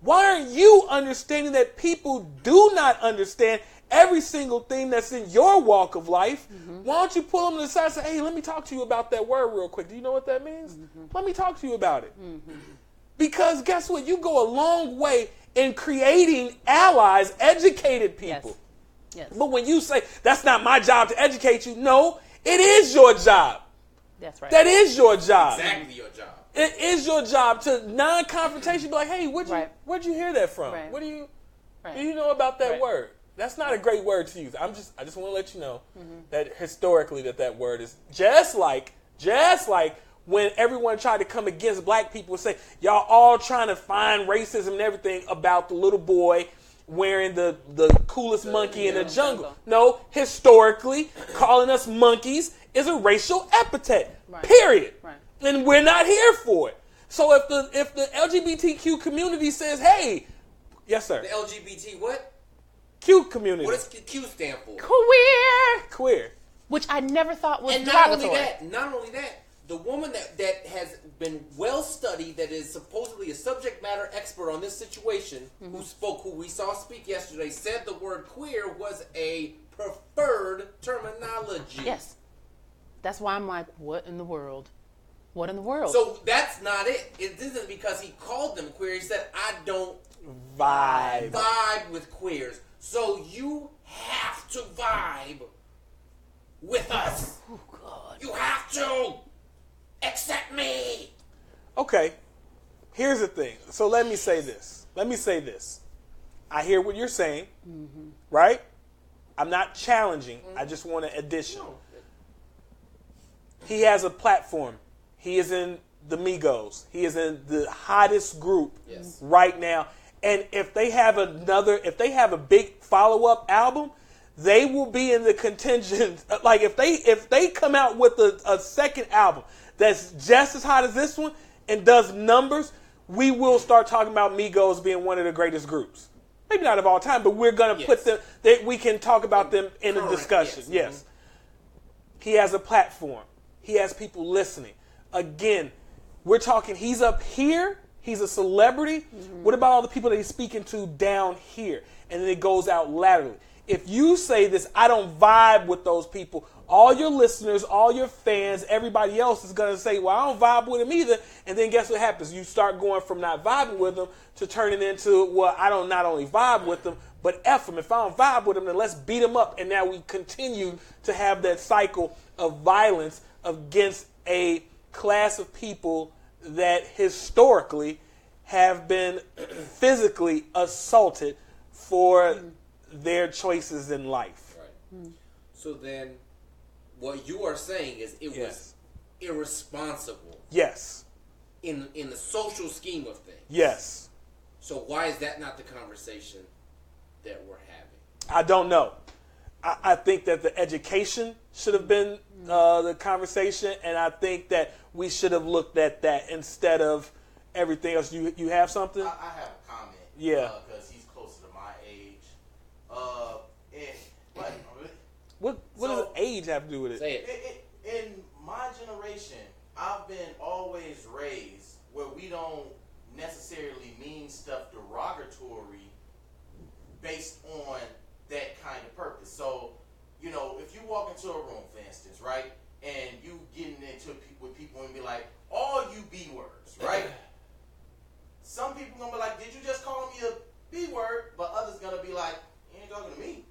Right. Why aren't you understanding that people do not understand every single thing that's in your walk of life? Mm-hmm. Why don't you pull them to the side and say, hey, let me talk to you about that word real quick. Do you know what that means? Mm-hmm. Let me talk to you about it. Mm-hmm. Because guess what? You go a long way in creating allies, educated people. Yes. Yes. But when you say, that's not my job to educate you, no, it is your job. That's right. That is your job. Exactly your job. It is your job to non-confrontation be like, hey, where'd you Right. where'd you hear that from? Right. What do you Right. do you know about that word? That's not a great word to use. I'm just I just want to let you know Mm-hmm. that historically that that word is just like just like when everyone tried to come against black people and say y'all all trying to find racism and everything about the little boy wearing the the coolest monkey in the jungle. jungle. No, historically calling us monkeys is a racial epithet. Right. Period Right. And we're not here for it. So if the if the LGBTQ community says, "Hey, yes sir, The LGBT what? Q community, What does Q stand for? Queer, queer, which I never thought was And not only derogatory. that, not only that, the woman that, that has been well studied, that is supposedly a subject matter expert on this situation, Mm-hmm. who spoke, who we saw speak yesterday, said the word queer was a preferred terminology. Yes. That's why I'm like, what in the world? What in the world? So that's not it. It isn't because he called them queer. He said, I don't vibe." vibe with queers. So you have to vibe with us. oh God. You have to accept me. Okay, here's the thing. So let me say this. Let me say this. I hear what you're saying, mm-hmm. right? I'm not challenging. I just want an addition. He has a platform. He is in the Migos. He is in the hottest group Yes. right now. And if they have another, if they have a big follow-up album, they will be in the contingent. Like if they if they come out with a, a second album that's just as hot as this one and does numbers, we will start talking about Migos being one of the greatest groups. Maybe not of all time, but we're gonna put Yes. them. They, we can talk about them in a discussion. yes. yes. He has a platform. He has people listening. Again, we're talking, he's up here, he's a celebrity. Mm-hmm. What about all the people that he's speaking to down here? And then it goes out laterally. If you say this, I don't vibe with those people, all your listeners, all your fans, everybody else is going to say, well, I don't vibe with him either. And then guess what happens? You start going from not vibing with them to turning into, well, I don't not only vibe with them, but F them. If I don't vibe with them, then let's beat them up. And now we continue to have that cycle of violence against a class of people that historically have been physically assaulted for their choices in life. Right. So then, what you are saying is it Yes. was irresponsible Yes. in in the social scheme of things. Yes. So why is that not the conversation that we're having? I don't know. I, I think that the education should have been uh, the conversation, and I think that we should have looked at that instead of everything else. You you have something? I, I have a comment. Yeah. Because he's closer to my age. Uh, and, but What what So- does age have to do with it? Say it. i- i- in my my generation, I've been always raised where we don't necessarily mean stuff derogatory based on that kind of purpose. So, you know, if you walk into a room, for instance, right, and you getting into pe- with people and be like, all you B words, right? Some people gonna be like, did you just call me a B word? But others gonna be like, you ain't talking to me,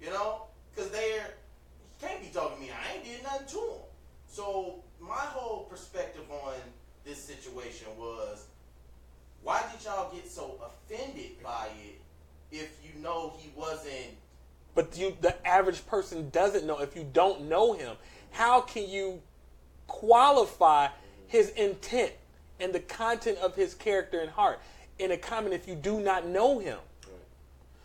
you know, because they're can't be talking to me. I ain't did nothing to them. So my whole perspective on this situation was, why did y'all get so offended by it if you know he wasn't? But you, the average person doesn't know. If you don't know him, how can you qualify his intent and the content of his character and heart? In a comment if you do not know him?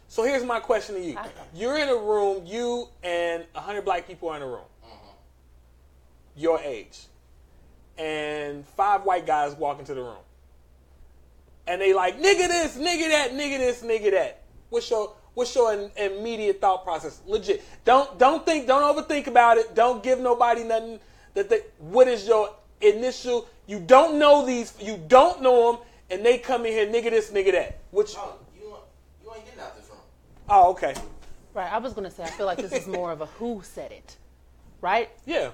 So here's my question to you: You're in a room, you and hundred black people are in a room, mm-hmm. your age, and five white guys walk into the room, and they like nigga this, nigga that, nigga this, nigga that. What's your what's your in- immediate thought process? Legit. Don't don't think, don't overthink about it. Don't give nobody nothing. That they, what is your initial? You don't know these. You don't know them, and they come in here, nigga this, nigga that. Which Oh, you you ain't getting out this room. oh okay, Right. I was gonna say I feel like this is more of a who said it, right? yeah.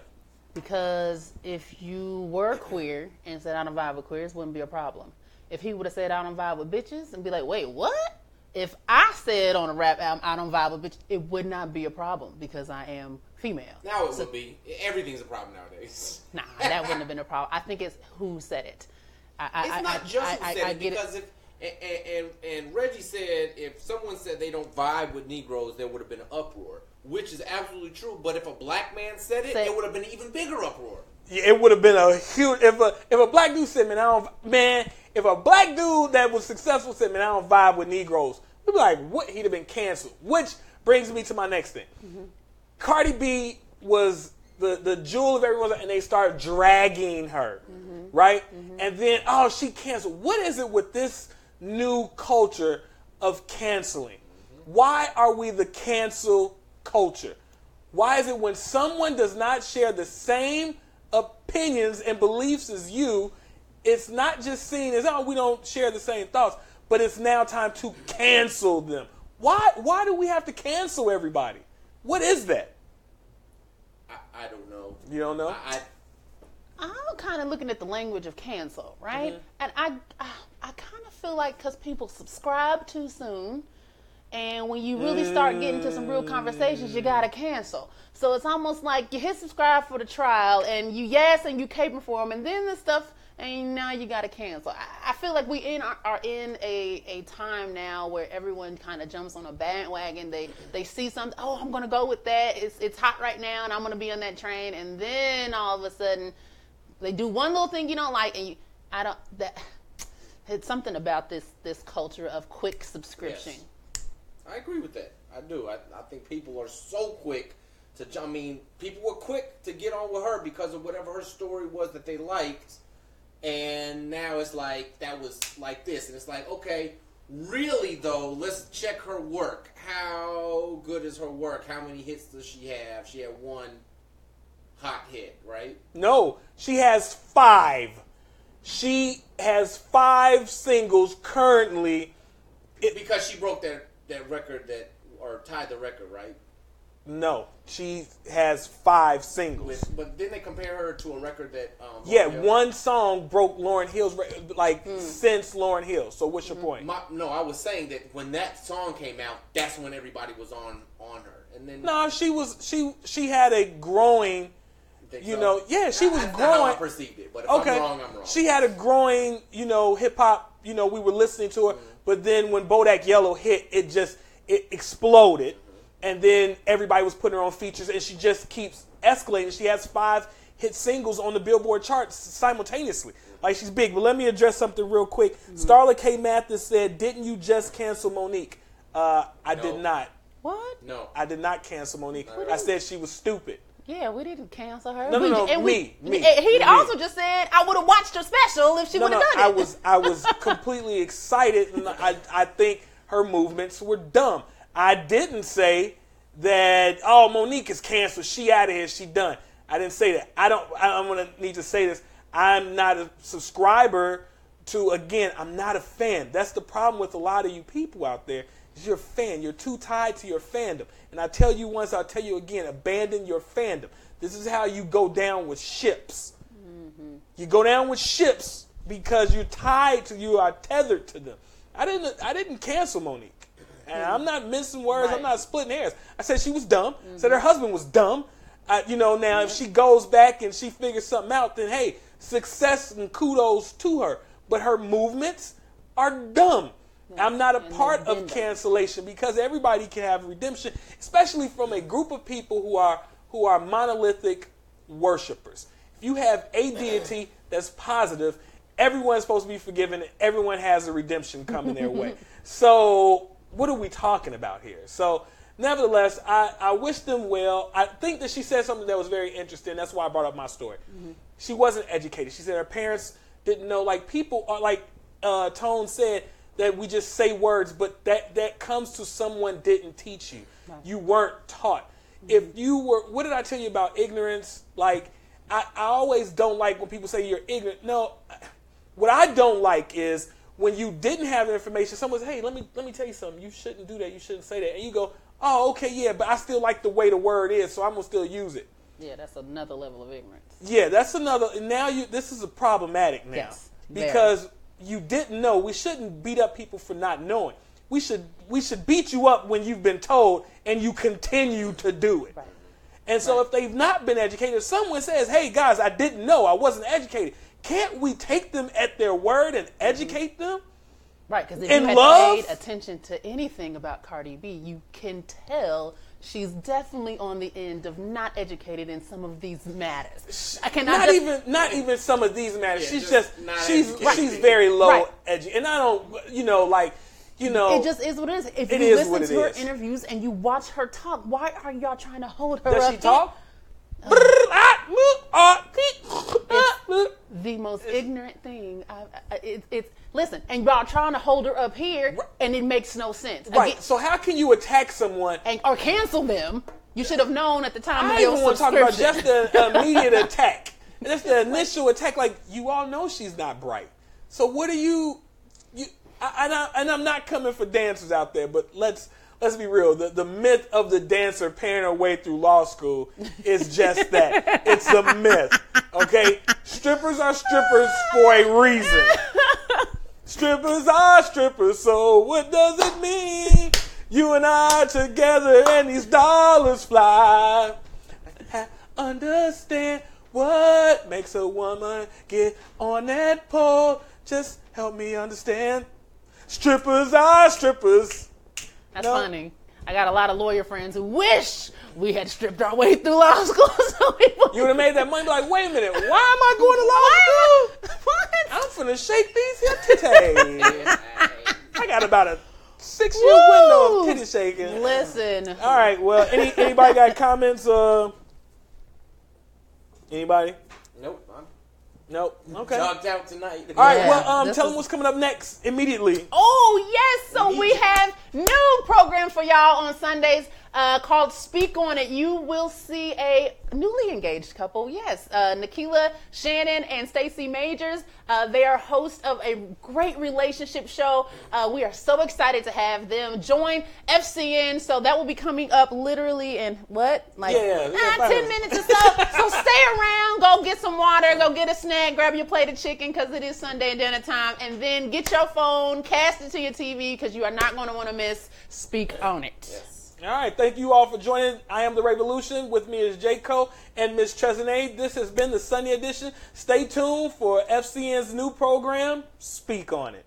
Because if you were queer and said I don't vibe with queers, wouldn't be a problem. If he would have said I don't vibe with bitches and be like, wait, what? If I said on a rap album I don't vibe with bitches, it would not be a problem because I am female. Now it would be. Everything's a problem nowadays. Nah, that wouldn't have been a problem. I think it's who said it. I, It's I, not I, just who said it because it. if and, and and Reggie said if someone said they don't vibe with Negroes, there would have been an uproar, which is absolutely true. But if a black man said it, Say- it would have been an even bigger uproar. It would have been a huge if a if a black dude said, "Man, I don't man." If a black dude that was successful said, "Man, I don't vibe with Negroes," we'd be like, "What?" He'd have been canceled. Which brings me to my next thing. Mm-hmm. Cardi B was the the jewel of everyone, and they start dragging her, mm-hmm. right? Mm-hmm. And then, oh, she canceled. What is it with this new culture of canceling? Why are we the cancel culture? Why is it when someone does not share the same opinions and beliefs as you, it's not just seen as oh we don't share the same thoughts, but it's now time to cancel them. Why why do we have to cancel everybody? What is that? I, I don't know. You don't know? I, I I'm kind of looking at the language of cancel, right? Mm-hmm. And I, I, I kind of feel like because people subscribe too soon, and when you really start getting to some real conversations, you gotta cancel. So it's almost like you hit subscribe for the trial, and you yes, and you caping for them, and then the stuff, and now you gotta cancel. I, feel like we in are, are in a, a time now where everyone kind of jumps on a bandwagon. They they see something, oh, I'm gonna go with that. It's it's hot right now, and I'm gonna be on that train, and then all of a sudden they do one little thing you don't like and you i don't that it's something about this this culture of quick subscription Yes. I agree with that. I do. I, I think people are so quick to. I mean, people were quick to get on with her because of whatever her story was that they liked, and now it's like that was like this, and it's like okay, really though, let's check her work. How good is her work? How many hits does she have? She had one hot hit, right? No, she has five. She has five singles currently. Because she broke that that record that or tied the record, right? No, she has five singles. With, but then they compare her to a record that um, Yeah, L'Oreal- one song broke Lauryn Hill's re- like Hmm. since Lauryn Hill. So what's your point? My, no, I was saying that when that song came out, that's when everybody was on on her, and then No, she was she she had a growing. you so? know, yeah, she was That's not how I growing. perceived it, but if Okay, I'm wrong, I'm wrong. she had a growing, you know, hip hop. You know, we were listening to her, but then when Bodak Yellow hit, it just it exploded, and then everybody was putting her on features, and she just keeps escalating. She has five hit singles on the Billboard charts simultaneously. Like she's big. But let me address something real quick. Starla K. Mathis said, "Didn't you just cancel Monique?" Uh, I did not. what no, I did not cancel Monique. I said she was stupid. Yeah we didn't cancel her No, no, We- no, and me, me, he me. also just said i would have watched her special if she No, would have no, done it I was I was completely excited, and I I think her movements were dumb. I didn't say that oh Monique is canceled, she out of here, she done. I didn't say that. I don't. I, I'm gonna need to say this. I'm not a subscriber to. Again, I'm not a fan. That's the problem with a lot of you people out there. Is you're a fan. You're too tied to your fandom. And I tell you once, I'll tell you again. Abandon your fandom. This is how you go down with ships. You go down with ships because you're tied to. You are tethered to them. I didn't. I didn't cancel Monique. And I'm not mincing words. I'm not splitting hairs. I said she was dumb. I said her husband was dumb. Uh, you know, now if she goes back and she figures something out, then hey, success and kudos to her. But her movements are dumb. I'm not a part of cancellation because everybody can have redemption, especially from a group of people who are who are monolithic worshipers. If you have a deity that's positive, everyone's supposed to be forgiven. Everyone has a redemption coming their way. So, what are we talking about here? So, nevertheless, I, I wish them well. I think that she said something that was very interesting. That's why I brought up my story. She wasn't educated. She said her parents didn't know. Like people are like uh, Tone said that we just say words, but that that comes to someone didn't teach you. You weren't taught. If mm-hmm. you were, what did I tell you about ignorance? Like I, I always don't like when people say you're ignorant. No, what I don't like is when you didn't have information. Someone says, "Hey, let me let me tell you something. You shouldn't do that. You shouldn't say that." And you go, "Oh, okay, yeah, but I still like the way the word is, so I'm gonna still use it." Yeah, that's another level of ignorance. Yeah, that's another. Now you, this is a problematic now Yes, very. You didn't know. We shouldn't beat up people for not knowing. We should we should beat you up when you've been told and you continue to do it. Right. And so if they've not been educated, if someone says, "Hey guys, I didn't know. I wasn't educated." Can't we take them at their word and educate them? Right, because if In you had love? paid attention to anything about Cardi B, you can tell she's definitely on the end of not educated in some of these matters. I cannot not just, even not even some of these matters. Yeah, she's just just, she's educated. she's very low Right. edgy, and I don't you know like you know It just is what it is. If It you is listen to her is. interviews and you watch her talk, why are y'all trying to hold her does up? she talk? Ah, ah, ah, it's the most ignorant thing. I, I, it, it's listen, and y'all trying to hold her up here, and it makes no sense. Right. Again, So how can you attack someone? and, or cancel them. You should have known at the time I even want to talk about just the immediate attack. Just the initial attack. Like you all know she's not bright. So what are you? You I, and, I, and I'm not coming for dancers out there, but let's let's be real. The the myth of the dancer paying her way through law school is just that. it's a myth. Okay, strippers are strippers for a reason. Strippers are strippers, so what does it mean? You and I together and these dollars fly. I understand what makes a woman get on that pole. Just help me understand. Strippers are strippers. That's No. funny. I got a lot of lawyer friends who wish we had stripped our way through law school. so we You would have made that money. Like, wait a minute, why am I going to law school? What? I'm finna shake these hip titties. I got about a six year window of Woo! titty shaking. Listen. All right. Well, any anybody got comments? Uh, anybody? Nope. I'm Nope. Okay. jogged out tonight. All right. Yeah, well, um, tell is- them what's coming up next immediately. Oh yes, so we have new program for y'all on Sundays uh, called Speak On It. You will see a newly engaged couple. Yes, uh, Nikila Shannon and Stacey Majors. Uh, they are hosts of a great relationship show. Uh, we are so excited to have them join FCN. So that will be coming up literally in what like Yeah, yeah, ah, about ten minutes or so. so stay around, go get some water, go get a snack, grab your plate of chicken because it is Sunday dinner time, and then get your phone, cast it to your TV because you are not going to want to miss Speak On It. All right. Thank you all for joining. I am the Revolution. With me is J. Co. and Miss Trezenay. This has been the Sunday edition. Stay tuned for FCN's new program. Speak on it.